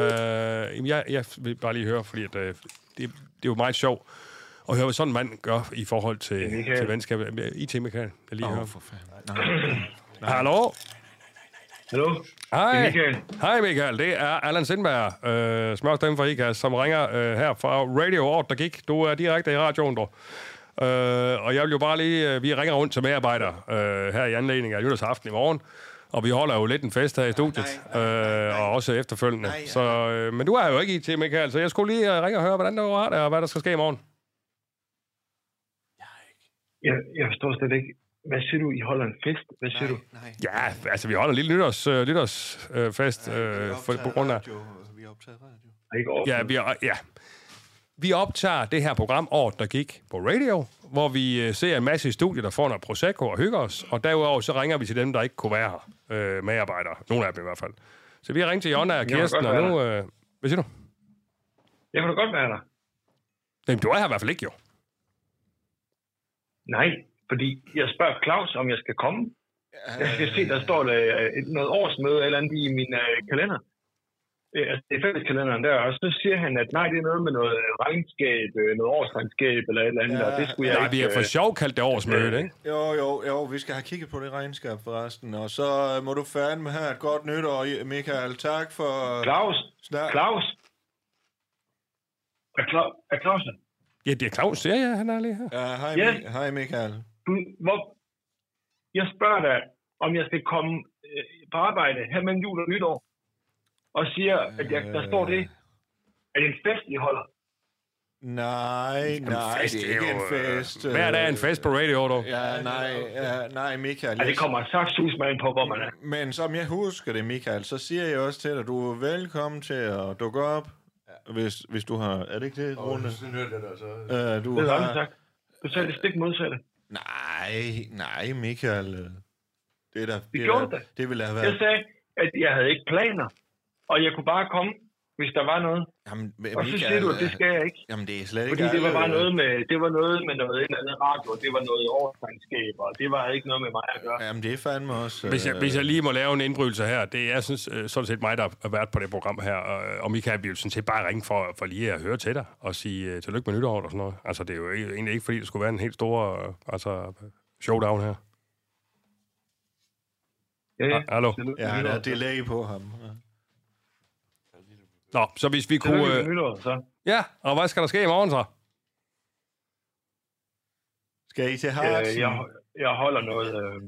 Øh, jeg, jeg vil bare lige høre, fordi at, øh, det, det er jo meget sjovt at høre, hvad sådan en mand gør i forhold til, Michael. til venskab. IT, Michael, jeg lige Åh, hører. for fanden. Hallo? Hallo? Hej. Det er Michael. Hej Michael, det er Allan Sindberg, øh, smørstemme fra IKAS, som ringer øh, her fra Radio År, der gik. Du er direkte i radioen, du. Øh, og jeg vil jo bare lige, øh, vi ringer rundt til medarbejdere øh, her i anledning af nytårsaften i morgen. Og vi holder jo lidt en fest her i studiet, øh, og også efterfølgende. Så, øh, men du er jo ikke IT, Michael, så jeg skulle lige øh, ringe og høre, hvordan det var og hvad der skal ske i morgen. Jeg, jeg forstår slet ikke. Hvad siger du? I holder en fest? Hvad siger du? Ja, altså vi holder en lille nytårs, øh, nytårsfest øh, fest, øh, for, på grund af... Vi optager radio. Ikke Ja, vi, er- ja. Vi optager det her program året, der gik på radio, hvor vi øh, ser en masse i studiet, der får noget Prosecco og hygger os. Og derudover så ringer vi til dem, der ikke kunne være her. Øh, medarbejdere. Nogle af dem i hvert fald. Så vi har ringet til Jonna og Kirsten, og nu... Øh, hvad siger du? Jeg da godt være der. Jamen, du er her i hvert fald ikke, jo. Nej, fordi jeg spørger Claus, om jeg skal komme. Jeg skal se, der står der øh, noget årsmøde eller andet i min øh, kalender. Øh, altså, det er fælleskalenderen der, og så siger han, at nej, det er noget med noget regnskab, øh, noget årsregnskab eller et eller andet, ja, og det skulle jeg Nej, ikke... vi har for øh, sjov kaldt det årsmøde, ikke? Jo, jo, jo, vi skal have kigget på det regnskab forresten, og så øh, må du fandme have et godt nytår, Michael. Tak for... Claus, Snak. Claus. Er, Claus, er Claus? Ja, det er Claus. Ja, ja, han er lige her. Ja, hej, Ja. Mi- hej Michael. Du, hvor, jeg spørger dig, om jeg skal komme øh, på arbejde her mellem jul og nytår, og siger, at jeg, der står det, at det er en fest, I holder. Nej, nej, fest, det er det er ikke en jo, øh, fest. hver dag er en fest på radio, dog. Ja, nej, ja, nej, Michael. Ja, det kommer saftsus med på, hvor man er. Men som jeg husker det, Michael, så siger jeg også til dig, at du er velkommen til at dukke op, hvis, hvis du har... Er det ikke det, Rune? Sådan hørte jeg det, så... Øh, du Det er har... sagt. Du sagde det stik modsatte. Nej, nej, Michael. Det er da... Det er gjorde da- det. Det ville have Jeg været... sagde, at jeg havde ikke planer, og jeg kunne bare komme hvis der var noget. Jamen, Og så siger du, at det skal jeg ikke. Jamen, det er slet Fordi ikke det var bare noget med, det var noget med noget et eller andet radio, det var noget oversangskab, og det var ikke noget med mig at gøre. Jamen, det er fandme også... Hvis jeg, øh, hvis jeg lige må lave en indbrydelse her, det er synes, øh, sådan set mig, der har været på det program her, og, og Michael bliver sådan set bare ringe for, for lige at høre til dig og sige uh, tillykke med nytår og sådan noget. Altså, det er jo ikke- egentlig ikke, fordi det skulle være en helt stor altså, showdown her. Ja, ja. Hallo? Ja, der er delay på ham. Ja. Nå, så hvis vi kunne... med Øh, nytår, så. ja, og hvad skal der ske i morgen så? Skal I til Øh, Hartsen? jeg, jeg holder noget... Øh,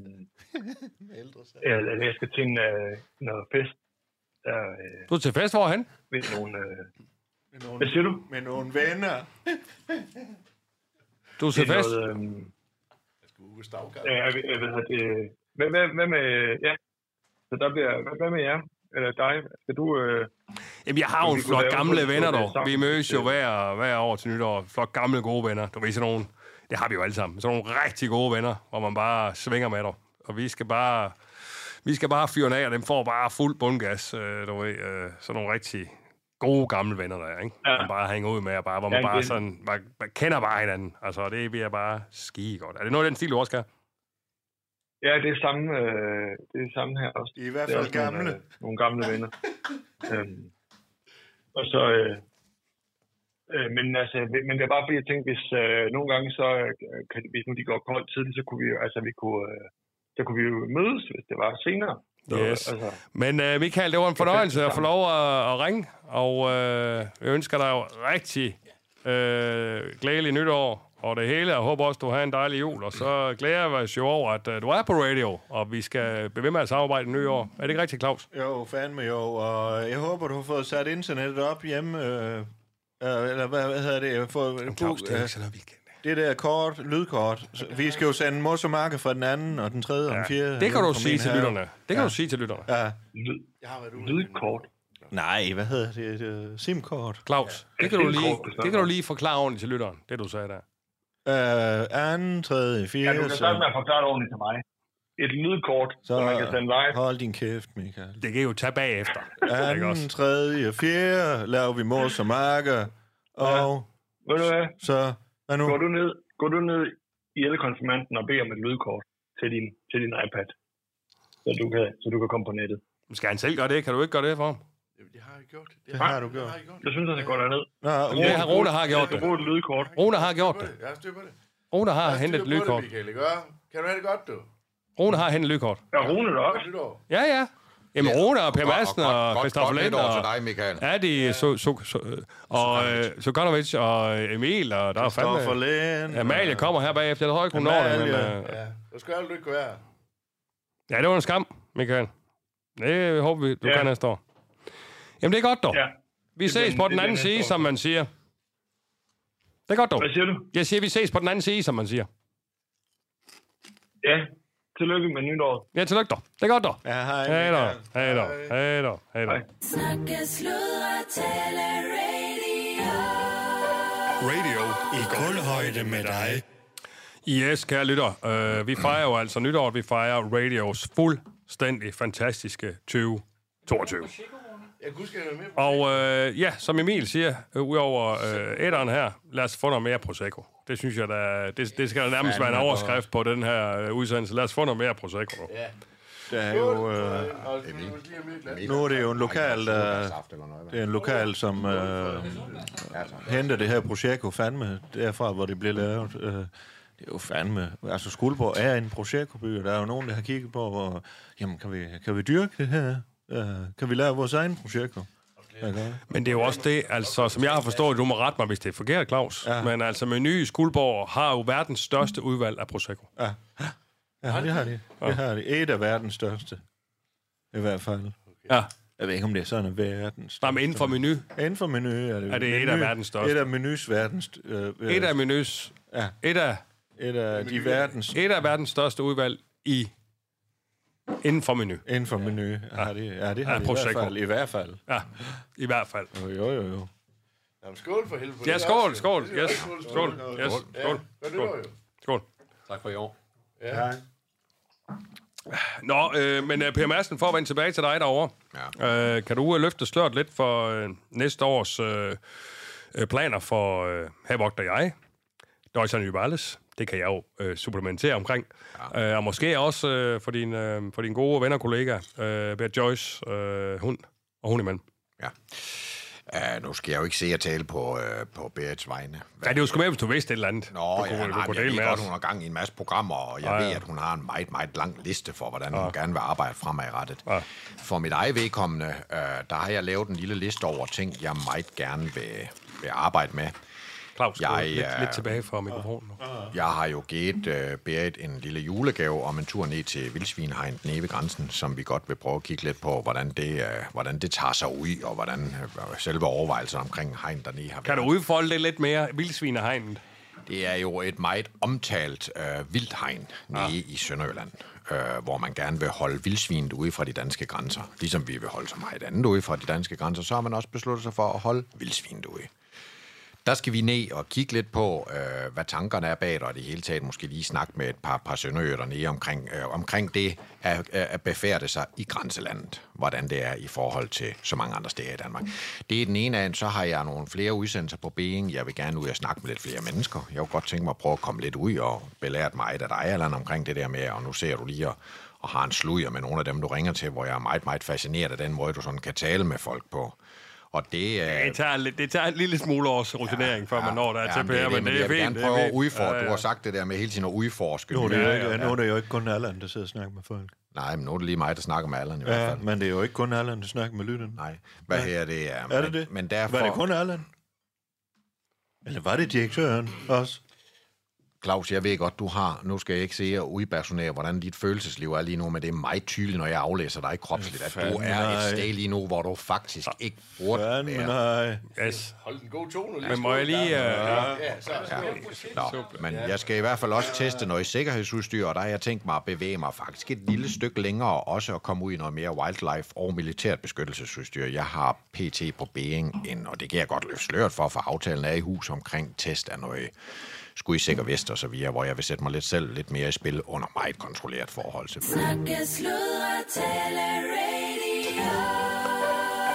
jeg, jeg skal til en, øh, noget fest. Der, øh, Du er til fest, hvorhen? ved nogle... Øh, Med nogle, hvad siger du? Med nogle venner. Du er til Det fest? noget, ja, jeg, ved- jeg ved, at det... Hvad, hvad, hvad med... Ja, så der bliver... Hvad, hvad med jer? Eller dig? Skal du... Øh, Jamen, jeg har jo en flok gamle noget, venner, der dog. Vi mødes jo hver, hver år til nytår. Flok gamle, gode venner. Du ved, sådan nogle... Det har vi jo alle sammen. Sådan nogle rigtig gode venner, hvor man bare svinger med dig. Og vi skal bare... Vi skal bare fyre af, og dem får bare fuld bundgas. Øh, du ved, øh, sådan nogle rigtig gode gamle venner, der er, ikke? Ja. Man bare hænger ud med, og bare, hvor man Ja, bare sådan... Man, man, kender bare hinanden. Altså, det bliver bare skide godt. Er det noget af den stil, du også skal? Ja, det er samme, øh, det er samme her også. I er i hvert Det er fald også nogle, gamle. øh, nogle gamle venner. øhm, og så... Øh, øh, men altså, men det er bare fordi, jeg tænkte, hvis øh, nogle gange så, øh, kan, hvis nu de går koldt tidligt, så kunne vi jo, altså vi kunne, øh, så kunne vi jo mødes, hvis det var senere. Så, Yes. Altså, Men uh, Michael, det var en fornøjelse at få lov at, at ringe, og uh, jeg ønsker dig jo rigtig uh, glædelig nytår og det hele. Jeg håber også, du har en dejlig jul, og så glæder jeg mig jo over, at uh, du er på radio, og vi skal blive ved med at samarbejde i nye år. Er det ikke rigtigt, Claus? Jo, fandme jo. Og jeg håber, du har fået sat internettet op hjemme. Øh, øh, eller hvad, hvad hedder det? For, Claus, det er øh, ikke sådan noget, vi kan. det der kort, lydkort. Vi skal jo sende mos og marker fra den anden, og den tredje, og den fjerde. Det kan du sige til lytterne. Det kan Ja. du sige til lytterne. Ja. lyd, lydkort. Nej, hvad hedder det? er SIM-kort. Claus, det kan, du lige, det kan du lige forklare ordentligt til lytteren, det du sagde der. Øh, anden, tredje, Ja, du fjerde. kan starte med at forklare det ordentligt til mig. Et lydkort, så, Så man kan sende live. hold din kæft, Michael. Det kan I jo tage bagefter. Ikke Anden, også? tredje, fjerde laver vi mos og marker. Og Ved du hvad? så... Hvad nu? Går du ned, går du ned i elkonfirmanden og beder om et lydkort til din, til din iPad, så du, kan, så du kan komme på nettet. Skal han selv gøre det? Kan du ikke gøre det for ham? Det har du gjort. Jeg synes, at det går derned. Nå, det har Rune har gjort Jeg det. bruge et lydkort. Rune har gjort det. Jeg har styr på det. Rune har Jeg har hentet styr et på det, lydkort. Michael, ikke? Kan du have det godt, du? Rune har hentet et lydkort. Ja, Rune der også. Ja, ja. Jamen, Rune og Per Godt- Madsen godt- og godt- Christoffer godt Lind og... til dig, Michael. Ja, de så, så, så, og øh, Sukanovic og Emil, og der er Christoffer fandme... Lind. Amalie kommer her bagefter. Jeg tror ikke, hun når det, men... Øh, Ja, du skal aldrig ikke være. ja, det var en skam, Michael. Det håber vi, du Ja. kan næste år. Jamen, det er godt, dog. Ja. Vi Det ses bliver- på den anden side, år. som man siger. Det er godt, dog. Hvad siger du? Jeg siger, vi ses på den anden side, som man siger. Ja, tillykke med nytåret. Ja, tillykke dog. Det er godt, dog. Ja, hej, Hej dog. Hej dog. Hej dog. Hej dog. Hej. Snakke, sludre, tale, radio. Radio i kulhøjde med dig. Yes, kære lytter. Uh, vi fejrer jo altså nytår. Vi fejrer radios fuldstændig fantastiske 2022. Jeg kunne huske, at Og uh, ja, som Emil siger, uh, udover uh, æderen her, lad os få noget mere Prosecco. Det synes jeg, der, det, det skal der nærmest være en overskrift på den her uh, udsendelse. Lad os få noget mere Prosecco. nu. Ja. Der er jo... Øh, nu er det jo en lokal, noget, det er en lokal, som øh, henter det her Prosecco fandme derfra, hvor det bliver lavet. Øh, det er jo fandme... Altså, Skuldborg er en Prosecco-by, og der er jo nogen, der har kigget på, hvor... Jamen, kan vi, kan vi dyrke det her? Øh, kan vi lave vores egen Prosecco? Okay. Men det er jo også det, altså, som jeg har forstået, du må rette mig, hvis det er forkert, Claus. Ja. Men altså, Meny i Skuldborg har jo verdens største udvalg af Prosecco. Ja, ja det har de. Det har de. Et af verdens største. I hvert fald. Ja. Jeg ved ikke, om det er sådan en verdens Nej, men inden for Meny. Inden for menu er det, Er det et menu, af verdens største? Et af menus verdens... Øh, øh, Et af Menys... Ja. Et af, et af de verdens... et af verdens største udvalg i inden for Meny. Inden for menu. Ja, det, ja, det har Ja, de i hvert fald. I hvert fald. Ja, i hvert fald. Jo, jo, jo. jo. Jamen, skål for helvede. Ja, Det er skål, også- skål, yes. Skål, yes, Ja, skål, Godt skål. jo. Skål. Tak for i år. Ja. Nå, øh, men øh, Per Madsen, for at vende tilbage til dig derovre. Ja. Øh, kan du øh, løfte sløret lidt for øh, næste års øh, øh, planer for øh, Havogter jeg, Deutschland Überalles? Det kan jeg jo øh, supplementere omkring. Ja. Øh, og måske også øh, for, din, øh, for din gode venner og kollega, øh, Bert Joyce, øh, hun og hun imellem. Ja. Uh, nu skal jeg jo ikke se at tale på, uh, på Berits vegne. Ja, det er jo sgu med, hvis du vidste et eller andet. Nå, du ja, kunne, nej, du kunne jeg ved godt, hun har gang i en masse programmer, og jeg ja, ja. ved, at hun har en meget, meget lang liste for, hvordan Ja. hun gerne vil arbejde fremadrettet. Ja. For mit eget vedkommende, uh, der har jeg lavet en lille liste over ting, jeg meget gerne vil, vil arbejde med. Claus, jeg, lidt, øh, lidt tilbage fra mikrofonen. Jeg har jo givet uh, Berit en lille julegave om en tur ned til Vildsvinhegn nede ved grænsen, som vi godt vil prøve at kigge lidt på, hvordan det, uh, hvordan det tager sig ud, og hvordan uh, selve overvejelsen omkring hegn dernede har Kan du udfolde det lidt mere? Vildsvinehegnet. Det er jo et meget omtalt øh, vildhegn nede Ah. i Sønderjylland, øh, hvor man gerne vil holde vildsvinet ude fra de danske grænser. Ligesom vi vil holde så meget andet ude fra de danske grænser, så har man også besluttet sig for at holde vildsvinet ude. Der skal vi ned og kigge lidt på, øh, hvad tankerne er bag det, og det hele taget måske lige snakke med et par, par sønderjyder nede omkring, øh, omkring det at, at befærde sig i grænselandet. Hvordan det er i forhold til så mange andre steder i Danmark. Det er den ene af, så har jeg nogle flere udsendelser på Being. Jeg vil gerne ud og snakke med lidt flere mennesker. Jeg kunne godt tænke mig at prøve at komme lidt ud og belære mig af dig eller omkring det der med, og nu ser du lige og, og har en sludder med nogle af dem, du ringer til, hvor jeg er meget, meget fascineret af den måde, du sådan kan tale med folk på. Og det, øh, Det tager, det tager en lille smule års rutinering, før man når der er til men det, er Per, det, men det er jeg vil fint. gerne er prøve at fint. udfordre. Ja, ja. Du har sagt det der med hele tiden at udforske. Nu er det, jo Ja, ikke, ja, nu er det jo ikke kun Allan, der sidder og snakker med folk. Nej, men nu er det lige mig, der snakker med Allan i hvert Ja, fald. men det er jo ikke kun Allan, der snakker med lytterne. Nej. Hvad her det er. Er men, det det? Men derfor... Var det kun Allan? Eller var det direktøren også? Claus, jeg ved godt, du har... Nu skal jeg ikke se og udpersonere, hvordan dit følelsesliv er lige nu, men det er meget tydeligt, når jeg aflæser dig kropsligt, at du er et nej. sted lige nu, hvor du faktisk ikke burde være. nej. Yes. Hold den gode tone. lige Men må jeg lige... Uh, Ja, så Nå, men jeg skal i hvert fald også teste noget sikkerhedsudstyr, og der har jeg tænkt mig at bevæge mig faktisk et lille stykke længere, og også at komme ud i noget mere wildlife og militært beskyttelsesudstyr. Jeg har PT på Being ind, og det kan jeg godt løfte sløret for, for aftalen er i hus omkring test af noget skudsikker vest og så videre, hvor jeg vil sætte mig lidt selv lidt mere i spil under meget kontrolleret forhold. Snakke, sludre, tale, radio.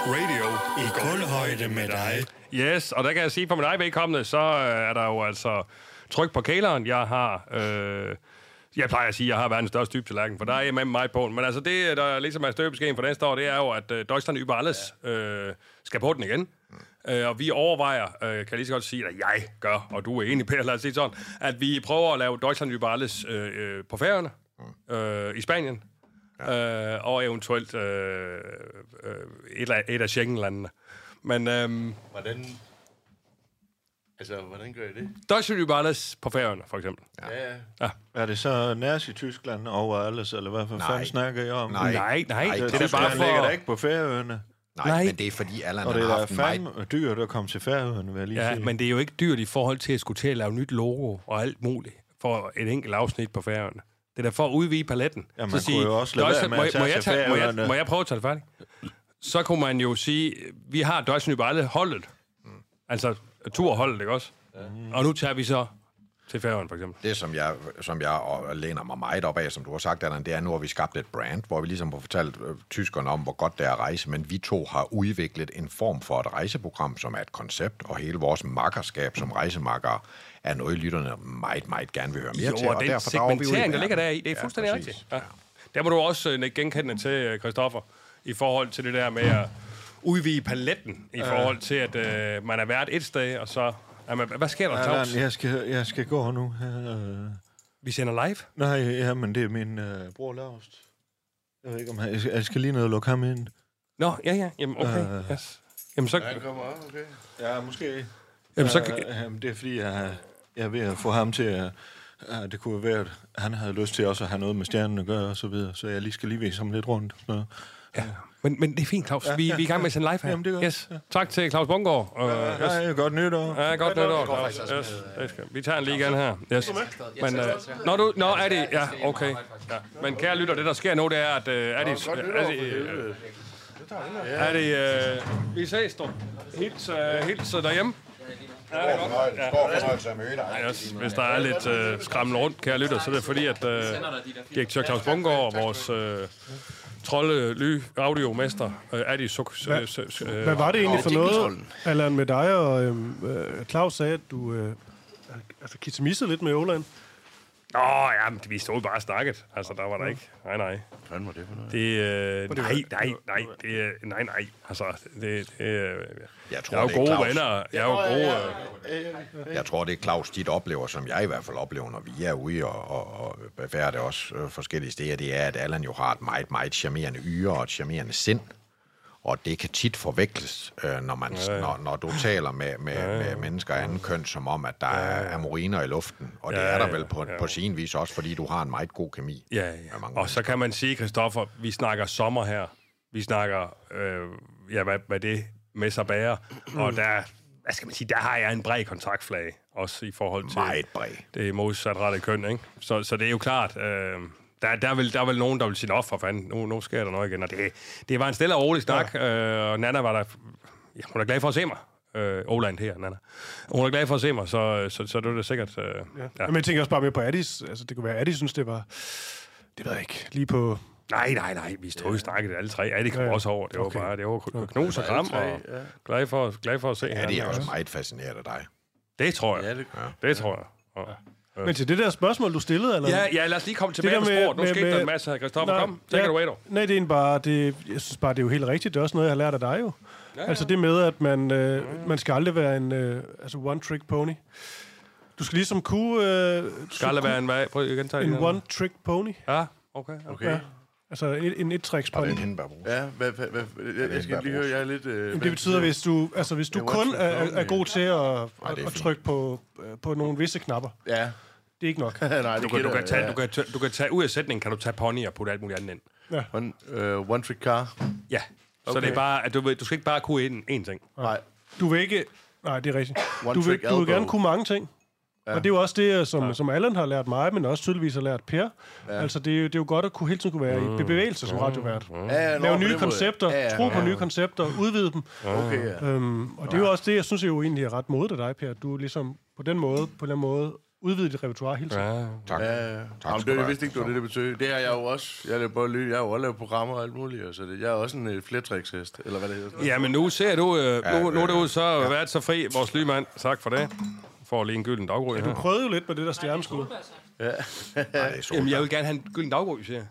Radio i kulhøjde med dig. Yes, og der kan jeg sige, for min egen vedkommende, så øh, er der jo altså tryk på kæleren. Jeg har... Øh, jeg plejer at sige, at jeg har verdens største dybtallerken, for der er med mig på den. Men altså det, der ligesom er støbeskeen for næste år, det er jo, at øh, Deutschland über alles øh, skal på den igen. Øh, og vi overvejer, øh, kan jeg lige så godt sige, at jeg gør, og du er enig, Per, lad os sige sådan, at vi prøver at lave Deutschland über alles øh, øh, på Færøerne, øh, i Spanien, øh, og eventuelt øh, øh, et, af, et af Schengen-landene. Men øh, Hvordan... Altså, hvordan gør I det? Deutschland über alles på Færøerne, for eksempel. Ja, ja. Ja. Er det så Nazi-Tyskland over alles, eller hvad for fanden snakker jeg om? Nej. Nej, nej, Nej, det er da bare for... ligger der ikke på Færøerne. Nej, Nej. men det er fordi Allan Og har det er haft en meget... fandme dyrt at komme til Færøerne, vil jeg lige Ja, sige. men det er jo ikke dyrt i forhold til at skulle til at lave nyt logo og alt muligt for et enkelt afsnit på Færøerne. Det er da for at udvide paletten. Ja, man Så kunne sige, jo også lade være med må, at jeg- må, tage jeg tage, må, jeg, må jeg prøve at tage det færdigt? Så kunne man jo sige, vi har Deutschland über alle holdet. Altså turholdet, ikke også? Og nu tager vi så til Færøerne, for eksempel. Det, som jeg, som jeg og læner mig meget op af, som du har sagt, Allan, det er, nu har vi skabt et brand, hvor vi ligesom har fortalt øh, tyskerne om, hvor godt det er at rejse, men vi to har udviklet en form for et rejseprogram, som er et koncept, og hele vores makkerskab som rejsemakker er noget, lytterne meget, meget gerne vil høre mere Jo, til. og den derfor segmentering, der verden. ligger der i, det er Ja, fuldstændig præcis. rigtigt. Ja. Der må du også øh, nikke genkendende til, øh, Christoffer, i forhold til det der med at udvide paletten, i forhold til, at øh, man er vært et sted, og så... Man, hvad sker der, Claus? jeg skal, jeg skal gå nu. Uh, Vi sender live? nej, ja, men det er min uh, bror Laust. Jeg ved ikke, om han, jeg, skal, jeg skal lige ned og lukke ham ind. Nå, ja, ja. Jamen, okay. Øh. Yes. Jamen, så... Han kommer op, okay. Ja, måske. Jamen, så... Uh, det er fordi, jeg, jeg er ved at få ham til at... Uh, det kunne være, at han havde lyst til også at have noget med stjernen at gøre og så videre, så jeg lige skal lige vise ham lidt rundt. noget. Ja. Men, men det er fint, Claus. Ja, Vi, ja, vi er i gang med at sende live her. Jamen, det er godt. Yes. Tak til Claus Bungård. Uh, yes. Ja, godt nytår. Ja, godt nytår, Claus. Yes. Det skal. Vi tager en lige igen her. Yes. Men, uh, når du, når er det... Ja, okay. Ja. Men kære lytter, det der sker nu, det er, at... Uh, er det, Godt er det, uh, er det uh, vi ses, du. Hils, uh, hils uh, derhjemme. Fornøjelse, stor fornøjelse at møde dig. Yes, hvis der er lidt øh, skræmmende rundt, kære lytter, så er det fordi, at øh, direktør Claus Bungård og vores øh, trolde ly audiomester, øh, Adi Suk... Hvad- øh, øh, Hvad var det egentlig for noget. Allan, med dig og øhm, øh, Claus sagde, at du øh, altså, kissemissede lidt med Åland? Åh, ja, vi stod bare og snakket. Altså, der var der ikke. Nej, nej. Hvad var det for noget? Det, øh, det- nej, nej, nej, det, er- nej, nej. Altså, det, det øh, Jeg tror, jeg er det jo er gode Claus. venner. Jeg er jo gode... Øh, Jeg tror, det er Claus, dit oplever, som jeg i hvert fald oplever, når vi er ude og, og, og befærder også øh, forskellige steder, det er, at Allan jo har et meget, meget charmerende yre og et charmerende sind. Og det kan tit forveksles, øh, når, man, Ja, ja. når, når du taler med, med, Ja, ja. med mennesker af anden køn, som om, at der er amoriner i luften. Og det Ja, er der ja, vel på, ja. på sin vis også, fordi du har en meget god kemi. Ja, ja. Og så kan man sige, Christoffer, vi snakker sommer her. Vi snakker, øh, ja, hvad, hvad det med sig bærer. Og der, hvad skal man sige, der har jeg en bred kontaktflag, også i forhold til... Meget bred. Det modsatrettede køn, ikke? Så, så det er jo klart, øh, der, der, er vel, der er vel nogen, der vil sige, op for fanden, nu, nu sker der noget igen. Og det, det var en stille og rolig snak, ja. øh, og Nana var der... Ja, hun er glad for at se mig. Øh, Oland her, Nana. Hun er glad for at se mig, så, så, så det er det sikkert... Øh, Ja. ja. Men jeg tænker også bare mere på Addis. Altså, det kunne være, at Addis synes, det var... Det ved jeg ikke. Lige på... Nej, nej, nej. Vi stod jo snakket alle tre. Ja, det kom Ja, ja. også over. Det var Okay. bare det var knus og kram, og ja. glad for, glad for at se Ja, det er også meget fascineret af dig. Det tror jeg. Ja, det, Det tror jeg. Ja. Men til det der spørgsmål, du stillede, eller? Ja, ja, lad os lige komme tilbage på sporet. Nu skete der en masse. Christoffer, kom. Take it away, dog. Nej, det er bare, det, jeg synes bare, det er jo helt rigtigt. Det er også noget, jeg har lært af dig jo. Ja, ja. Altså det med, at man, øh, man skal aldrig være en øh, altså one-trick pony. Du skal ligesom kunne... Øh, Skal aldrig være en hvad? Prøv igen, tage en one-trick pony. Ja, okay. Okay. Ja. Altså en, en et-tricks Og pony. den hindbærbrug. Ja, hvad, hvad, hvad, jeg, jeg skal lige høre, jeg er lidt... Øh, Jamen, det betyder, hvis du, altså, hvis du Ja, kun er, er, er god til at, det at, er at trykke på, øh, på nogle visse knapper, Ja. det er ikke nok. Nej, Du det kan, du, kan tage, ja. du, kan, tage- du kan tage ud af sætningen, kan du tage pony og putte alt muligt andet ind. One, uh, one trick car. Ja. Så Okay. det er bare, at du, du skal ikke bare kunne en, en ting. Nej. Du vil ikke... Nej, det er rigtigt. One Du vil, du vil gerne kunne mange ting. Ja. Og det er jo også det, som, ja. som Allan har lært mig, men også tydeligvis har lært Per. Ja. Altså, det er, jo, det er jo godt at kunne hele tiden kunne være Mm. i bevægelse som radiovært. Ja, ja, Lave nye koncepter, Ja, ja, tro på ja. nye koncepter, udvide dem. Okay, ja. Øhm, og det er jo også det, jeg synes jo egentlig er ret modigt af dig, Per. Du ligesom på den måde, på den måde, udvide dit repertoire hele tiden. Ja. Tak. Ja, ja. Tak Jamen, det, du jeg vidste ikke, det var det, det betød. Det har jeg jo også. Jeg, laver både lyd, jeg har jo også lavet programmer og alt muligt. og Så det, jeg er også en uh, flertrikshest, eller hvad det hedder. Ja, men nu ser du, øh, Ja, nu, nu er øh, du så ja. været så fri, vores lymand. Tak for det. Får lige en gylden daggry Du her. prøvede jo lidt med det der stjerneskud. Ja. Nej, det er så Jamen, jeg vil gerne have en gylden daggry, siger jeg.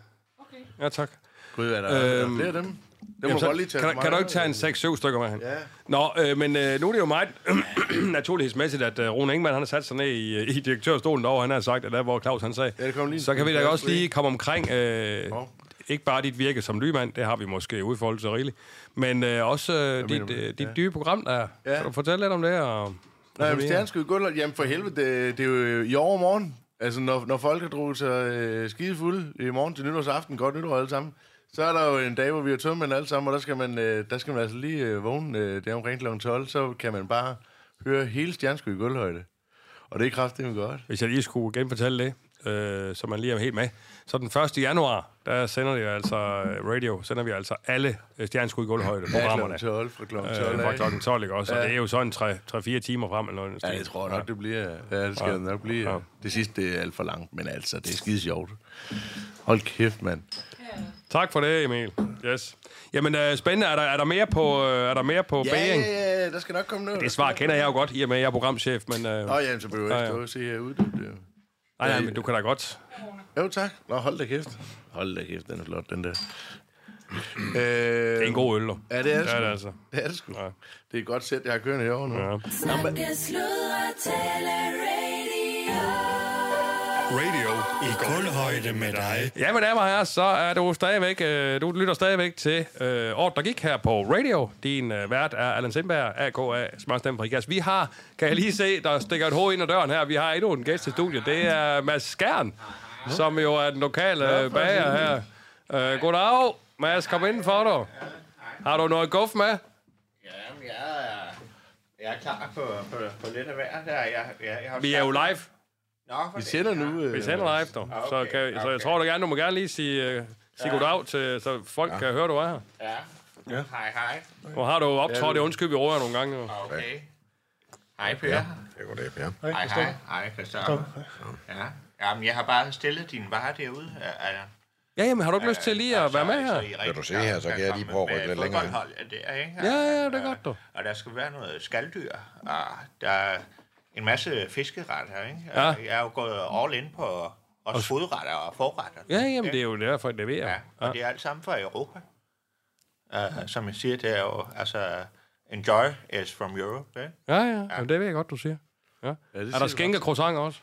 Ja, tak. Gud, er der, er Øhm, flere af dem? Dem må Jamen, du så, godt lige tage kan, kan du ikke tage en 6-7 stykker med han? Ja. Nå, øh, men øh, nu er det jo meget naturlighedsmæssigt, at øh, Rune Ingemann, han har sat sig ned i, øh, i direktørstolen derovre, han har sagt, at der, hvor Claus han sagde, Ja, det kom lige så kan vi da også lige komme omkring, øh, Nå. ikke bare dit virke som lymand, det har vi måske udfoldet så rigeligt, men øh, også øh, dit, du? øh, dit Ja. dybe program der. Ja. Kan du fortælle lidt om det? Og, Nej, og Stjernen skal jo gå... jamen for helvede, det, det er jo øh, i overmorgen. Altså, når, når folk har drukket sig øh, skide fulde i morgen til nytårsaften, godt nytår alle sammen, så er der jo en dag, hvor vi har tømt alle sammen, og der skal man, øh, der skal man altså lige øh, vågne øh, der omkring kl. 12, så kan man bare høre hele Stjernsky i gulvhøjde. Og det er kraftigt godt. Hvis jeg lige skulle genfortælle det, øh, så man lige er helt med. Så den 1. januar, der sender vi altså øh, radio, sender vi altså alle øh, stjerneskud i gulvhøjde programmerne. Ja, kl. 12, fra kl. 12 Øh, fra klokken 12, ikke også? Og Ja. det er jo sådan 3-4 timer frem eller noget. Ja, jeg tror nok, det bliver... Ja, det skal Ja. det nok blive. Ja. Ja. Det sidste, det er alt for langt, men altså, det er skide sjovt. Hold kæft, mand. Tak for det, Emil. Yes. Jamen, øh, spændende. Er der, er der mere på, øh, er der mere på Ja, baging? ja, ja, der skal nok komme noget. Det svar kender jeg jo godt, i og med, at jeg er programchef, men... Øh, Nå, ja, så behøver jeg Ja, ikke ja. og se herude. Det, det. Nej, nej, men du kan da godt... Jo, tak. Nå, hold da kæft. Hold da kæft, den er flot, den der. Øh, Det er en god øl, du. Ja, det er det, Ja, det er altså. Det er det sgu. Ja. Det er et godt sæt, jeg har kørende i år nu. Ja. Snakke, sludre, tale, radio. Radio i kulhøjde med dig. Ja, mine damer og herrer, så er du stadigvæk, øh, du lytter stadigvæk til øh, året, der gik her på radio. Din øh, vært er Allan Sindberg, AKA Smørstemme fra. Vi har, kan jeg lige se, der stikker et hoved ind ad døren her, vi har endnu en gæst i studiet. Det er Mads Skjern, som jo er den lokale øh, bager her. Øh, goddag, Mads, kom indenfor, du. Har du noget guf med? Jamen, jeg er, jeg er klar på, på, på lidt af hver. Der. Jeg, jeg, jeg har Vi er jo live. Nå, for Vi det. sender nu... Øh, Vi sender live, du. Så, Okay, kan, så jeg okay. tror du gerne, du må gerne lige sige, øh, sige goddag, til, så folk kan høre, du er her. Ja. Ja. Hej, hej. Nu har du optrådt i Undskyld, vi råder nogle gange. Jo. Okay. Hej, Per. Ja, goddag, Per. Hej, hej. Christoffer. Hej, Christoffer. Ja. Jamen, jeg har bare stillet din varer derude. Er, er, Ja, jamen, har du ikke lyst til lige at være med her? Kan du se her, så kan jeg lige prøve at rykke lidt længere der, ikke? Ja, ja, det er godt, du. Og der skal være noget skalddyr. Og der er en masse fiskeretter, ikke? Ja. Jeg er jo gået all in på også fodretter og forretter. Ja, jamen, det er jo derfor, jeg leverer. Ja, og det er alt sammen fra Europa. Uh, som jeg siger, det er jo, altså, enjoy is from Europe, ikke? Ja, ja, jamen, det ved jeg godt, du siger. Ja. det er siger der skænke croissanter også?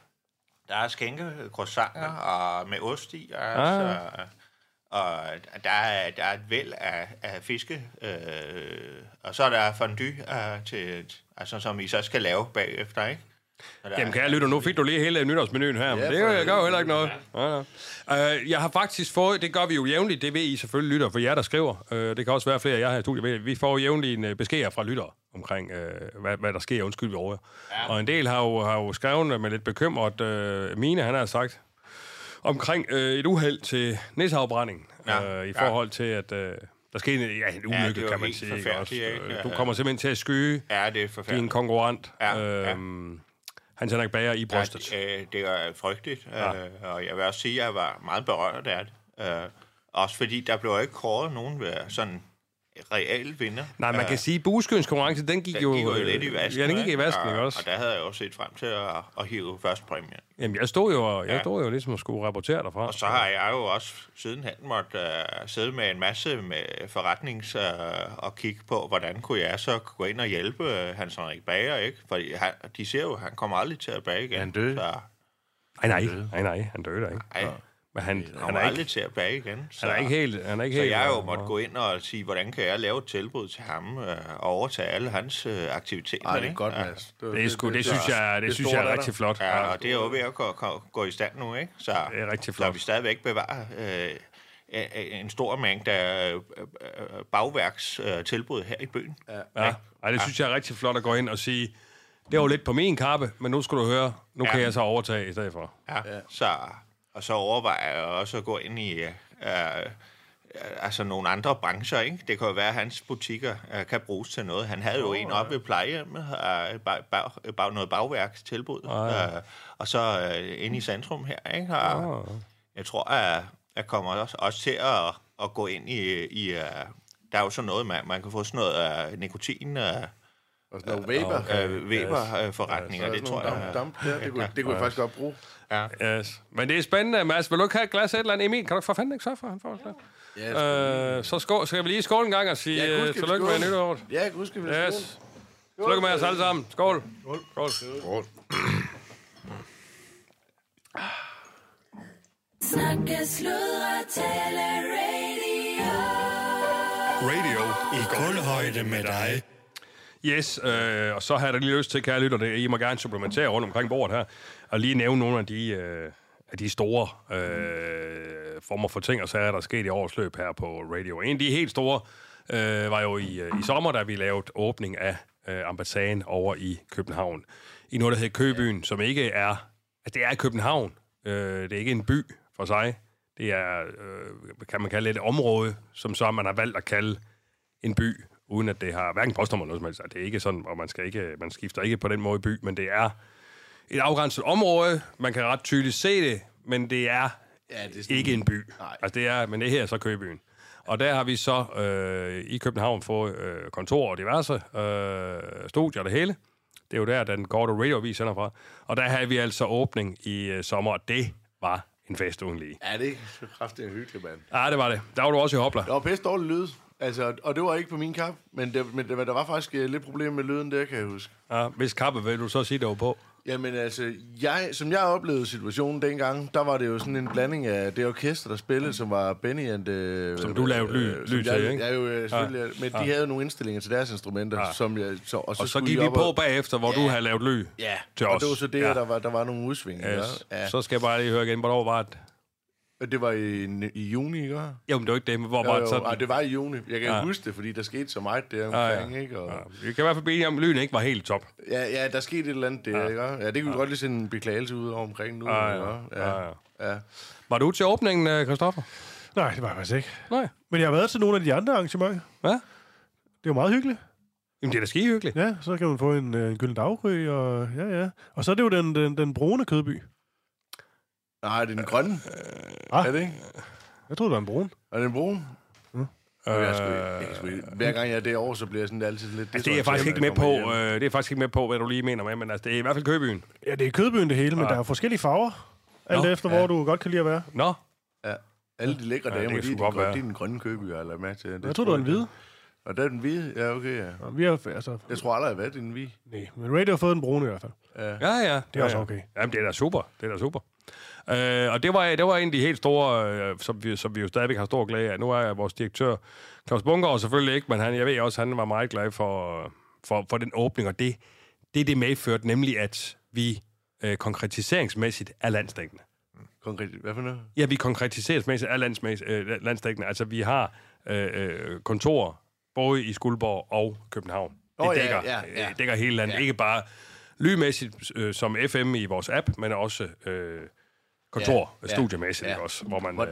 Der er skænke, croissanter og med ost i, Ja, altså, ja. Og der er, der er et væld af, af fiske, øh, og så er der fondue øh, til, altså, som I så skal lave bagefter, ikke? Jamen, er- kære lytter, nu fik du lige hele nytårsmenuen her, men Ja, det gør, gør jo heller ikke noget. Ja, ja. Uh, jeg har faktisk fået, det gør vi jo jævnligt, det ved I selvfølgelig lytter, for jer, der skriver. Uh, det kan også være flere af jer her i studiet. Vi får jævnligt en uh, besked fra lytter omkring, uh, hvad, hvad der sker, undskyld vi over. Ja. Og en del har jo, har jo skrevet med lidt bekymret, uh, Mine, han har sagt, omkring uh, et uheld til næsafbrænding, Ja, uh, i ja. forhold til, at uh, der skete en, ja, en Ja, det ulykke, jo kan man sige. også? ikke? Øh, Du Ja. kommer simpelthen til at skyde Ja, det er din konkurrent, Ja, ja. øhm, Hans Henrik Bager, i brystet. Ja, det, øh, det er frygteligt, Ja. ja. øh, og jeg vil også sige, at jeg var meget berørt af det. Øh, også fordi der blev ikke kåret nogen ved sådan real vinder. Nej, man kan sige, at bueskydningskonkurrence, den gik den jo... gik jo øh, lidt i vasken. Ja, den gik i ikke? vasken, og, ikke også? Og der havde jeg jo set frem til at, at hive førstpræmien. Jamen, jeg stod jo, jeg Ja. stod jo ligesom og skulle rapportere derfra. Og så har jeg jo også sidenhen måtte uh, sidde med en masse med forretnings uh, og kigge på, hvordan kunne jeg så gå ind og hjælpe uh, Hans Henrik Bager, ikke? Fordi han, de ser jo, at han kommer aldrig til at bage igen. Han døde. Så, Nej, nej, nej, nej, han døde der ikke. Nej. Men han, han han er aldrig ikke... til at bage igen. Så, Han er ikke helt... Han er ikke så helt, jeg jo måtte gå ind og sige, hvordan kan jeg lave et tilbud til ham øh, og overtage alle hans øh, aktiviteter. Ej, det er ikke? godt, Ja. Mads. Det er sgu- det synes jeg- det synes jeg er rigtig flot. Ja, og det er jo ved at gå, gå, gå i stand nu, ikke? Så, Det er rigtig Så flot. vi stadigvæk bevarer øh, øh, en stor mængde af øh, øh, bagværkstilbud her i byen. Ja, Ej, det synes jeg er rigtig flot at gå ind og sige, det var lidt på min kappe, men nu skal du høre, nu Ja. kan jeg så overtage i stedet for. Ja. ja. Så, og så overvejer jeg også at gå ind i øh, øh, altså nogle andre brancher. Ikke? Det kan jo være, at hans butikker øh, kan bruges til noget. Han havde jo Åh, en oppe ved plejehjemmet, øh, bag, bag, bag, noget bagværkstilbud. Ah, ja. øh, og så øh, inde i centrum her. Ikke? Og, Ah. Jeg tror, at jeg kommer også, også til at, at gå ind i... i uh, der er jo sådan noget, man, man kan få sådan noget uh, nikotin... Uh, og sådan noget vapor. Uh, vapor-forretninger, Ja, så det er tror jeg... damp- damp der, det kunne- det kunne jeg faktisk godt bruge. Ja. Yes. Men det er spændende, Mads. Vil du ikke have et glas af et eller andet? Emil, kan du for fanden ikke sørge for, at han får et glas? Ja, øh, så skål, skal vi lige skåle en gang og sige Ja, ja, vi tillykke med nytåret. Ja, gud, skal vi skåle. Yes. Tillykke med os alle sammen. Skål. Skål. Skål. Snakke, sludre, tale, radio. Radio i kulhøjde med dig. Yes, øh, og så har jeg da lige lyst til, kære lytter, det, I må gerne supplementere rundt omkring bordet her, og lige nævne nogle af de, øh, af de store øh, former for ting og sager, der er sket i årets løb her på radio. En af de helt store øh, var jo i, øh, i sommer, da vi lavede åbning af øh, ambassaden over i København. I noget, der hedder Købyen, som ikke er... Altså, det er København. Øh, det er ikke en by for sig. Det er, øh, kan man kalde et område, som så man har valgt at kalde en by, uden at det har hverken postnummer eller noget som helst. Altså, Det er ikke sådan, og man, skal ikke, man skifter ikke på den måde i by, men det er et afgrænset område. Man kan ret tydeligt se det, men det er, Ja, det er sådan- ikke en by. Altså, det er, men det her er så Købyen. Og der har vi så øh, i København fået øh, kontor og diverse øh, studier og det hele. Det er jo der, den korte radiovis sender fra. Og der havde vi altså åbning i øh, sommer, og det var en fest uden lige. Ja, det er kraftigt hyggeligt, mand. Ja, det var det. Der var du også i hopler. Der var pisse dårlig lyd. Altså, og det var ikke på min kap, men, det, men det, var- der var faktisk øh, lidt problem med lyden der, kan jeg huske. Ja, hvis kappe vil du så sige, det var på. Jamen altså, jeg, som jeg oplevede situationen dengang, der var det jo sådan en blanding af det orkester, der spillede, som var Benny and... Øh, Som du lavede ly- som lyd til, jeg, ikke? Ja, jo, øh, selvfølgelig. Ja. Ja. Men de Ja. havde jo nogle indstillinger til deres instrumenter, Ja. ja. som jeg... Så, Og så, skulle gik de vi på og- bagefter, hvor du havde lavet ly Ja, til og os. det var så det, ja. der, var, der var nogle udsving. Yes. Ja. Så skal jeg bare lige høre igen, hvornår var det? Og Det var i, i juni, ikke? Jo, men det var ikke det, men hvor Jo, var jo, det sådan? Ej, det var i juni. Jeg kan Ja. ja. huske det, fordi der skete så meget der Ja, omkring, ja. ikke? Og, Ja, vi kan i hvert fald blive enige om, at lyden ikke var helt top. ja. ja, der skete et eller andet der, Ja. ja. ikke? Ja, det kan vi godt lige sende en beklagelse ud over omkring nu. Ja, ikke? ja. ja. ja. Var du til åbningen, øh, Christoffer? Nej, det var jeg faktisk ikke. Nej. Men jeg har været til nogle af de andre arrangementer. Hvad? Det var meget hyggeligt. Jamen, det er da skide hyggeligt. Ja, så kan man få en, øh, en gylden daggry, og ja, ja. Og så er det jo den, den, den brune kødby. Nej, det er den grønne. Ah. Er det ikke? Jeg troede, det var en brun. Er det en brun? Mm. Jeg er sgu, jeg sgu, hver gang jeg er derovre, så bliver jeg sådan altid lidt... Altså, det er jeg faktisk ikke med på, øh, det er jeg faktisk ikke med på, hvad du lige mener med, men altså, det er i hvert fald Købyen. Ja, det er kødbyen det hele, men Ja. der er jo forskellige farver. Alt Nå, efter, ja. hvor du godt kan lide at være. Nå. Ja. Alle de lækre Ja, damer, det de, er grønne- være. de er den grønne køby, jeg har lagt mærke til. Det Jeg tror, det var en hvide. Og der er den hvide? Ja, okay, ja. Og vi har, altså, Jeg tror aldrig, jeg har været i den hvide. nej, men Radio har fået den brune i hvert fald. Ja. Ja, ja. Det er ja, også ja. okay. Jamen, det er da super. Det er da super. Øh, og det var, det var en af de helt store, øh, som, vi, som vi jo stadigvæk har stor glæde af. Nu er vores direktør, Claus Bunker, selvfølgelig ikke, men han, jeg ved også, han var meget glad for, for, for den åbning, og det, det, det medførte, nemlig at vi øh, konkretiseringsmæssigt er landsdækkende. Konkret, hvad for noget? Ja, vi konkretiseringsmæssigt er øh, landsdækkende. Altså, vi har øh, øh, kontorer både i Skuldborg og København. Det ja, dækker, ja, ja. øh, dækker hele landet. Ja. Ikke bare lydmæssigt øh, som FM i vores app, men også øh, kontor, Ja, studiemæssigt ja. også, hvor man Hvor- øh,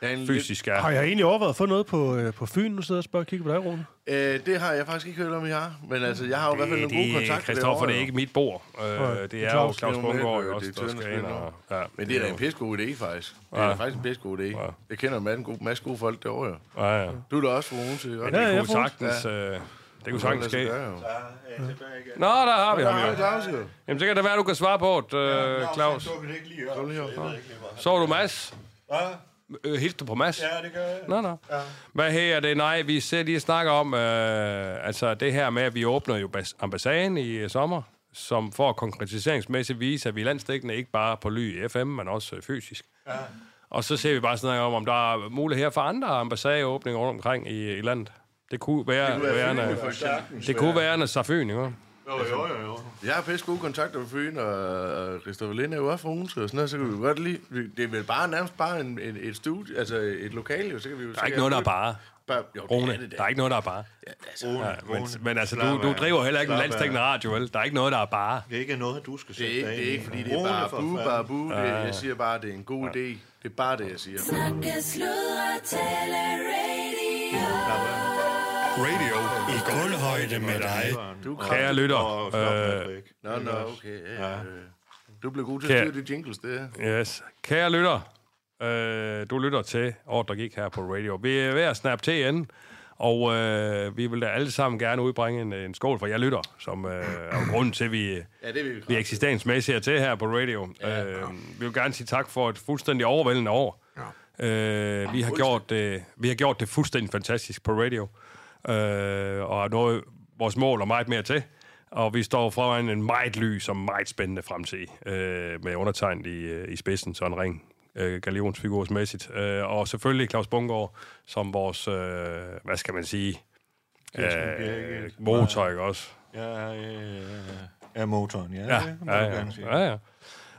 er fysisk er. Har jeg egentlig overvejet at få noget på, øh, på Fyn? Nu sidder jeg og spørger og kigger på dig, Rune. Øh, det har jeg faktisk ikke hørt om, I har. Men altså, jeg har jo i hvert fald nogle gode kontakter Christoffer, det er ikke mit bord. Øh, det det er jo Claus. Jo også, det er der skal ind og... Ja, Men det er da en pissegod idé, faktisk. Det er Ja. faktisk en pissegod idé. Ja. Jeg kender en masse gode, masse gode folk derovre, jo. Ja, ja. Du er da også ikke? Men Ja, det jeg kunne sagtens... Øh, det kunne sagtens ske. Ja, Nå, der har vi ham jo. Jamen, så kan det være, du kan svare på det, øh, Claus. Her. Så du Mads? Øh, Hilste du på Mads? Ja, det gør jeg. Nå, nå. Ja. Hvad her er det? Nej, vi ser lige snakke om, øh, altså det her med, at vi åbner jo bas- ambassaden i øh, sommer, som for konkretiseringsmæssigt vise, at vi er landstækkende ikke bare på ly i FM, men også øh, fysisk. Ja. Og så ser vi bare snakke om, om der er muligheder for andre ambassadeåbninger rundt omkring i, i landet. Det kunne være, Det kunne være være, Fyn, for eksempel. det kunne være en Safyn, ikke? Jo, jo, jo, jo. Jeg har pisse gode kontakter med Fyn, og Christoffer Lind er jo også fra Odense, og sådan noget, så kan vi godt lide... Det er vel bare nærmest bare en, en, et studie, altså et lokale, jo, så kan vi jo... Der er ikke noget, der er bare. bare jo, det Rune, er det da. der er ikke noget, der er bare. Ja, altså, Ja, men, Rune. men altså, du, du driver heller ikke en landstækkende radio, vel? Der er ikke noget, der er bare. Det er ikke noget, du skal det er sætte ikke, dig det er ikke fordi det er Rune, bare for bu, bare bu. Det, jeg siger bare, det er en god idé. Det er bare det, jeg siger. Snakke, sludre, tale, radio. Radio i kulhøjde med dig. Du Kære lytter, øh. Nå, nå, okay. Ja, ja. Du blev god til Kære- at styre de jingles, det her. Yes. Kære lytter, øh, du lytter til Ordre Gik her på radio. Vi er ved at snappe til igen, og øh, vi vil da alle sammen gerne udbringe en, en skål for jer lytter, som øh, er jo grunden til, at vi, Ja, det vil vi vi er eksistensmæssigt er til her på radio. Ja, øh, vi vil gerne sige tak for et fuldstændig overvældende år. Ja. Øh, vi, har gjort det, vi har gjort det fuldstændig fantastisk på radio, øh, og har nået vores mål og meget mere til. Og vi står foran en meget lys og meget spændende fremtid, øh, med undertegnet i, øh, i spidsen, så en ring øh, galionsfigursmæssigt. Øh, og selvfølgelig Claus Bungård som vores, øh, hvad skal man sige, øh, motor, ikke også? Ja, ja, ja, ja. Er motoren, ja. Ja, ja, ja. ja, ja.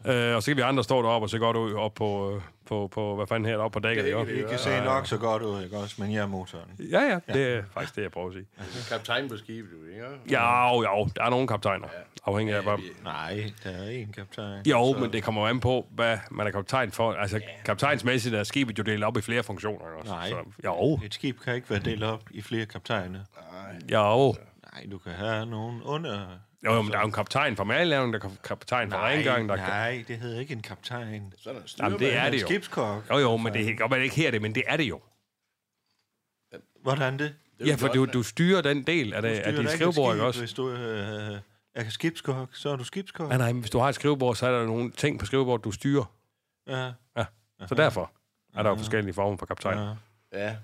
Øh, og så kan vi andre stå deroppe og se godt ud op på, øh, på, på hvad fanden her, deroppe på dækket, ikke? Vi kan se nok så godt ud, ikke også? Men jeg er motoren. Ja, ja, det er faktisk det, jeg prøver at sige. Kaptajn på skibet, du, ikke? Ja, jo, jo, der er nogle kaptajner, afhængig af, hvad... Nej, der er en kaptajn. Jo, Så- men det kommer jo an på, hvad man er kaptajn for. Altså, kaptajnsmæssigt er skibet jo delt op i flere funktioner, ikke også? Nej, Så, jo, et skib kan ikke være delt op i flere kaptajner. jo. Nej, du kan have nogen under... Jo, jo, men der er jo en kaptajn for madlavning, der er kaptajn for rengøring, der er... nej, det hedder ikke en kaptajn. Så er der en Jamen, det er det jo. skibskok. Jo, jo, men det kan godt være, det ikke her det, men det er det jo. Hvordan det? Ja, for du, du styrer den del af, det, af dit skrivebord, ikke også? Hvis du øh, er skibskok, så er du skibskok. Nej, nej, men hvis du har et skrivebord, så er der nogle ting på skrivebordet, du styrer. Ja. Ja, så derfor er der jo forskellige former for kaptajn. Ja. Ja.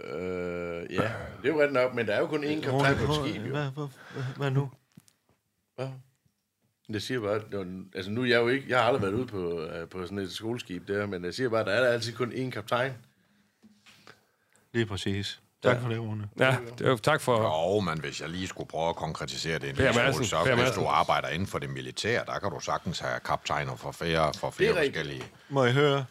Øh, ja, det er jo ret nok, men der er jo kun én kaptajn på et skib, jo. Hvad, hvad, hvad, nu? Hvad? Det siger bare, var- altså nu er jeg jo ikke, jeg har aldrig været ude på, øh, på sådan et skoleskib der, men jeg siger bare, der er der altid kun én kaptajn. Lige præcis. Tak for det, Rune. Ja, det er jo tak for... Jo, men hvis jeg lige skulle prøve at konkretisere det en lille smule, så hvis Madsen. du arbejder inden for det militære, der kan du sagtens have kaptajner for flere, for flere forskellige... Må jeg høre?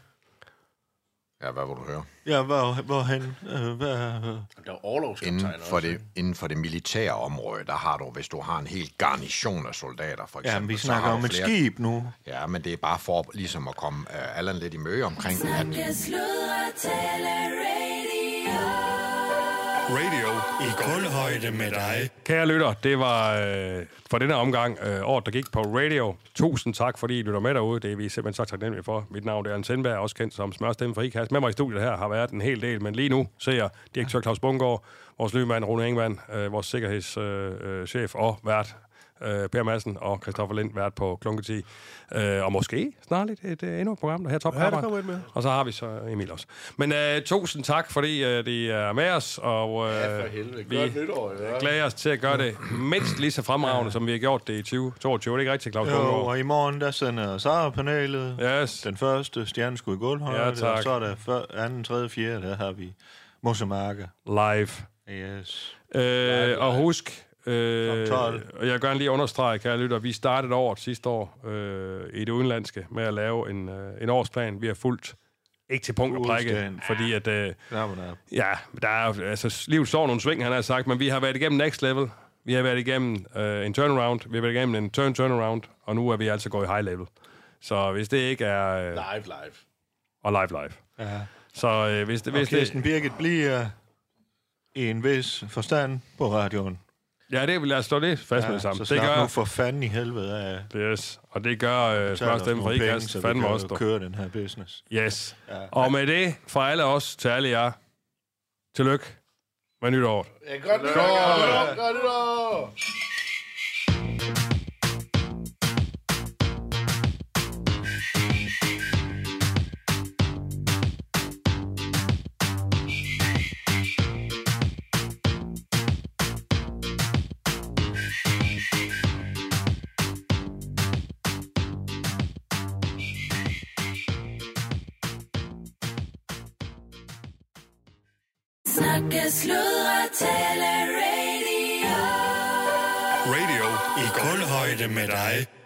Ja, hvad vil du høre? Ja, hvor, hvorhen? Øh, hvad, øh, Der er overlovskaptajner Inden for, også. det, inden for det militære område, der har du, hvis du har en helt garnison af soldater, for eksempel. ja, men vi snakker om du et flere- skib nu. Ja, men det er bare for ligesom at komme uh, Allan lidt i møde omkring, at Snakke, sludre, tale, radio. I guldhøjde med dig. Kære lytter, det var øh, for denne omgang øh, året, der gik på radio. Tusind tak, fordi I lytter med derude. Det er vi simpelthen så taknemmelige for. Mit navn er Jørgen Sindberg, også kendt som Smørstemme for IKAST. Med mig i studiet her har været en hel del, men lige nu ser jeg direktør Claus Bungård, vores nymand Rune Engman, øh, vores sikkerhedschef øh, øh, og vært øh, Per Madsen og Christoffer Lind vært på Klunketi. Øh, og måske snarligt et, øh, endnu et program, der her top Ja, der med. Og så har vi så Emil også. Men øh, tusind tak, fordi øh, de er med os, og øh, Ja, for helvede. vi Godt nytår, ja. glæder os til at gøre det mindst lige så fremragende, som vi har gjort det i 2022. Det er ikke rigtigt, Claus Jo, og i morgen, der sender Sara-panelet yes. den første stjerneskud i gulvhøjde, Ja, tak. og så er der før, anden, tredje, fjerde, der har vi Mosemarke. Live. Yes. Øh, og husk, øh, Klokken 12. og jeg vil gerne lige understrege, kære lytter, vi startede året sidste år øh, i det udenlandske med at lave en, øh, en årsplan. Vi har fulgt ikke til punkt og prikke, fordi at... Øh, og ja, der er, altså, livet står nogle sving, han har sagt, men vi har været igennem next level. Vi har været igennem øh, en turnaround, vi har været igennem en turn turnaround, og nu er vi altså gået i high level. Så hvis det ikke er... Øh, Live, live. Og live, live. Ja. Så øh, hvis det... Og Hvis Kirsten det Birgit bliver i en vis forstand på radioen. Ja, det vil jeg slå det fast med det samme. Så Det gør, nu for fanden i helvede af. Yes, og det gør øh, os Smørstemme for nogle penge, IKAST så vi fandme også. køre den her business. Yes. Ja. Og med det, fra alle os til alle jer, tillykke med nytåret. Ja, godt nytår! Godt nytår! Tale, radio. Radio i kulhøjde med dig.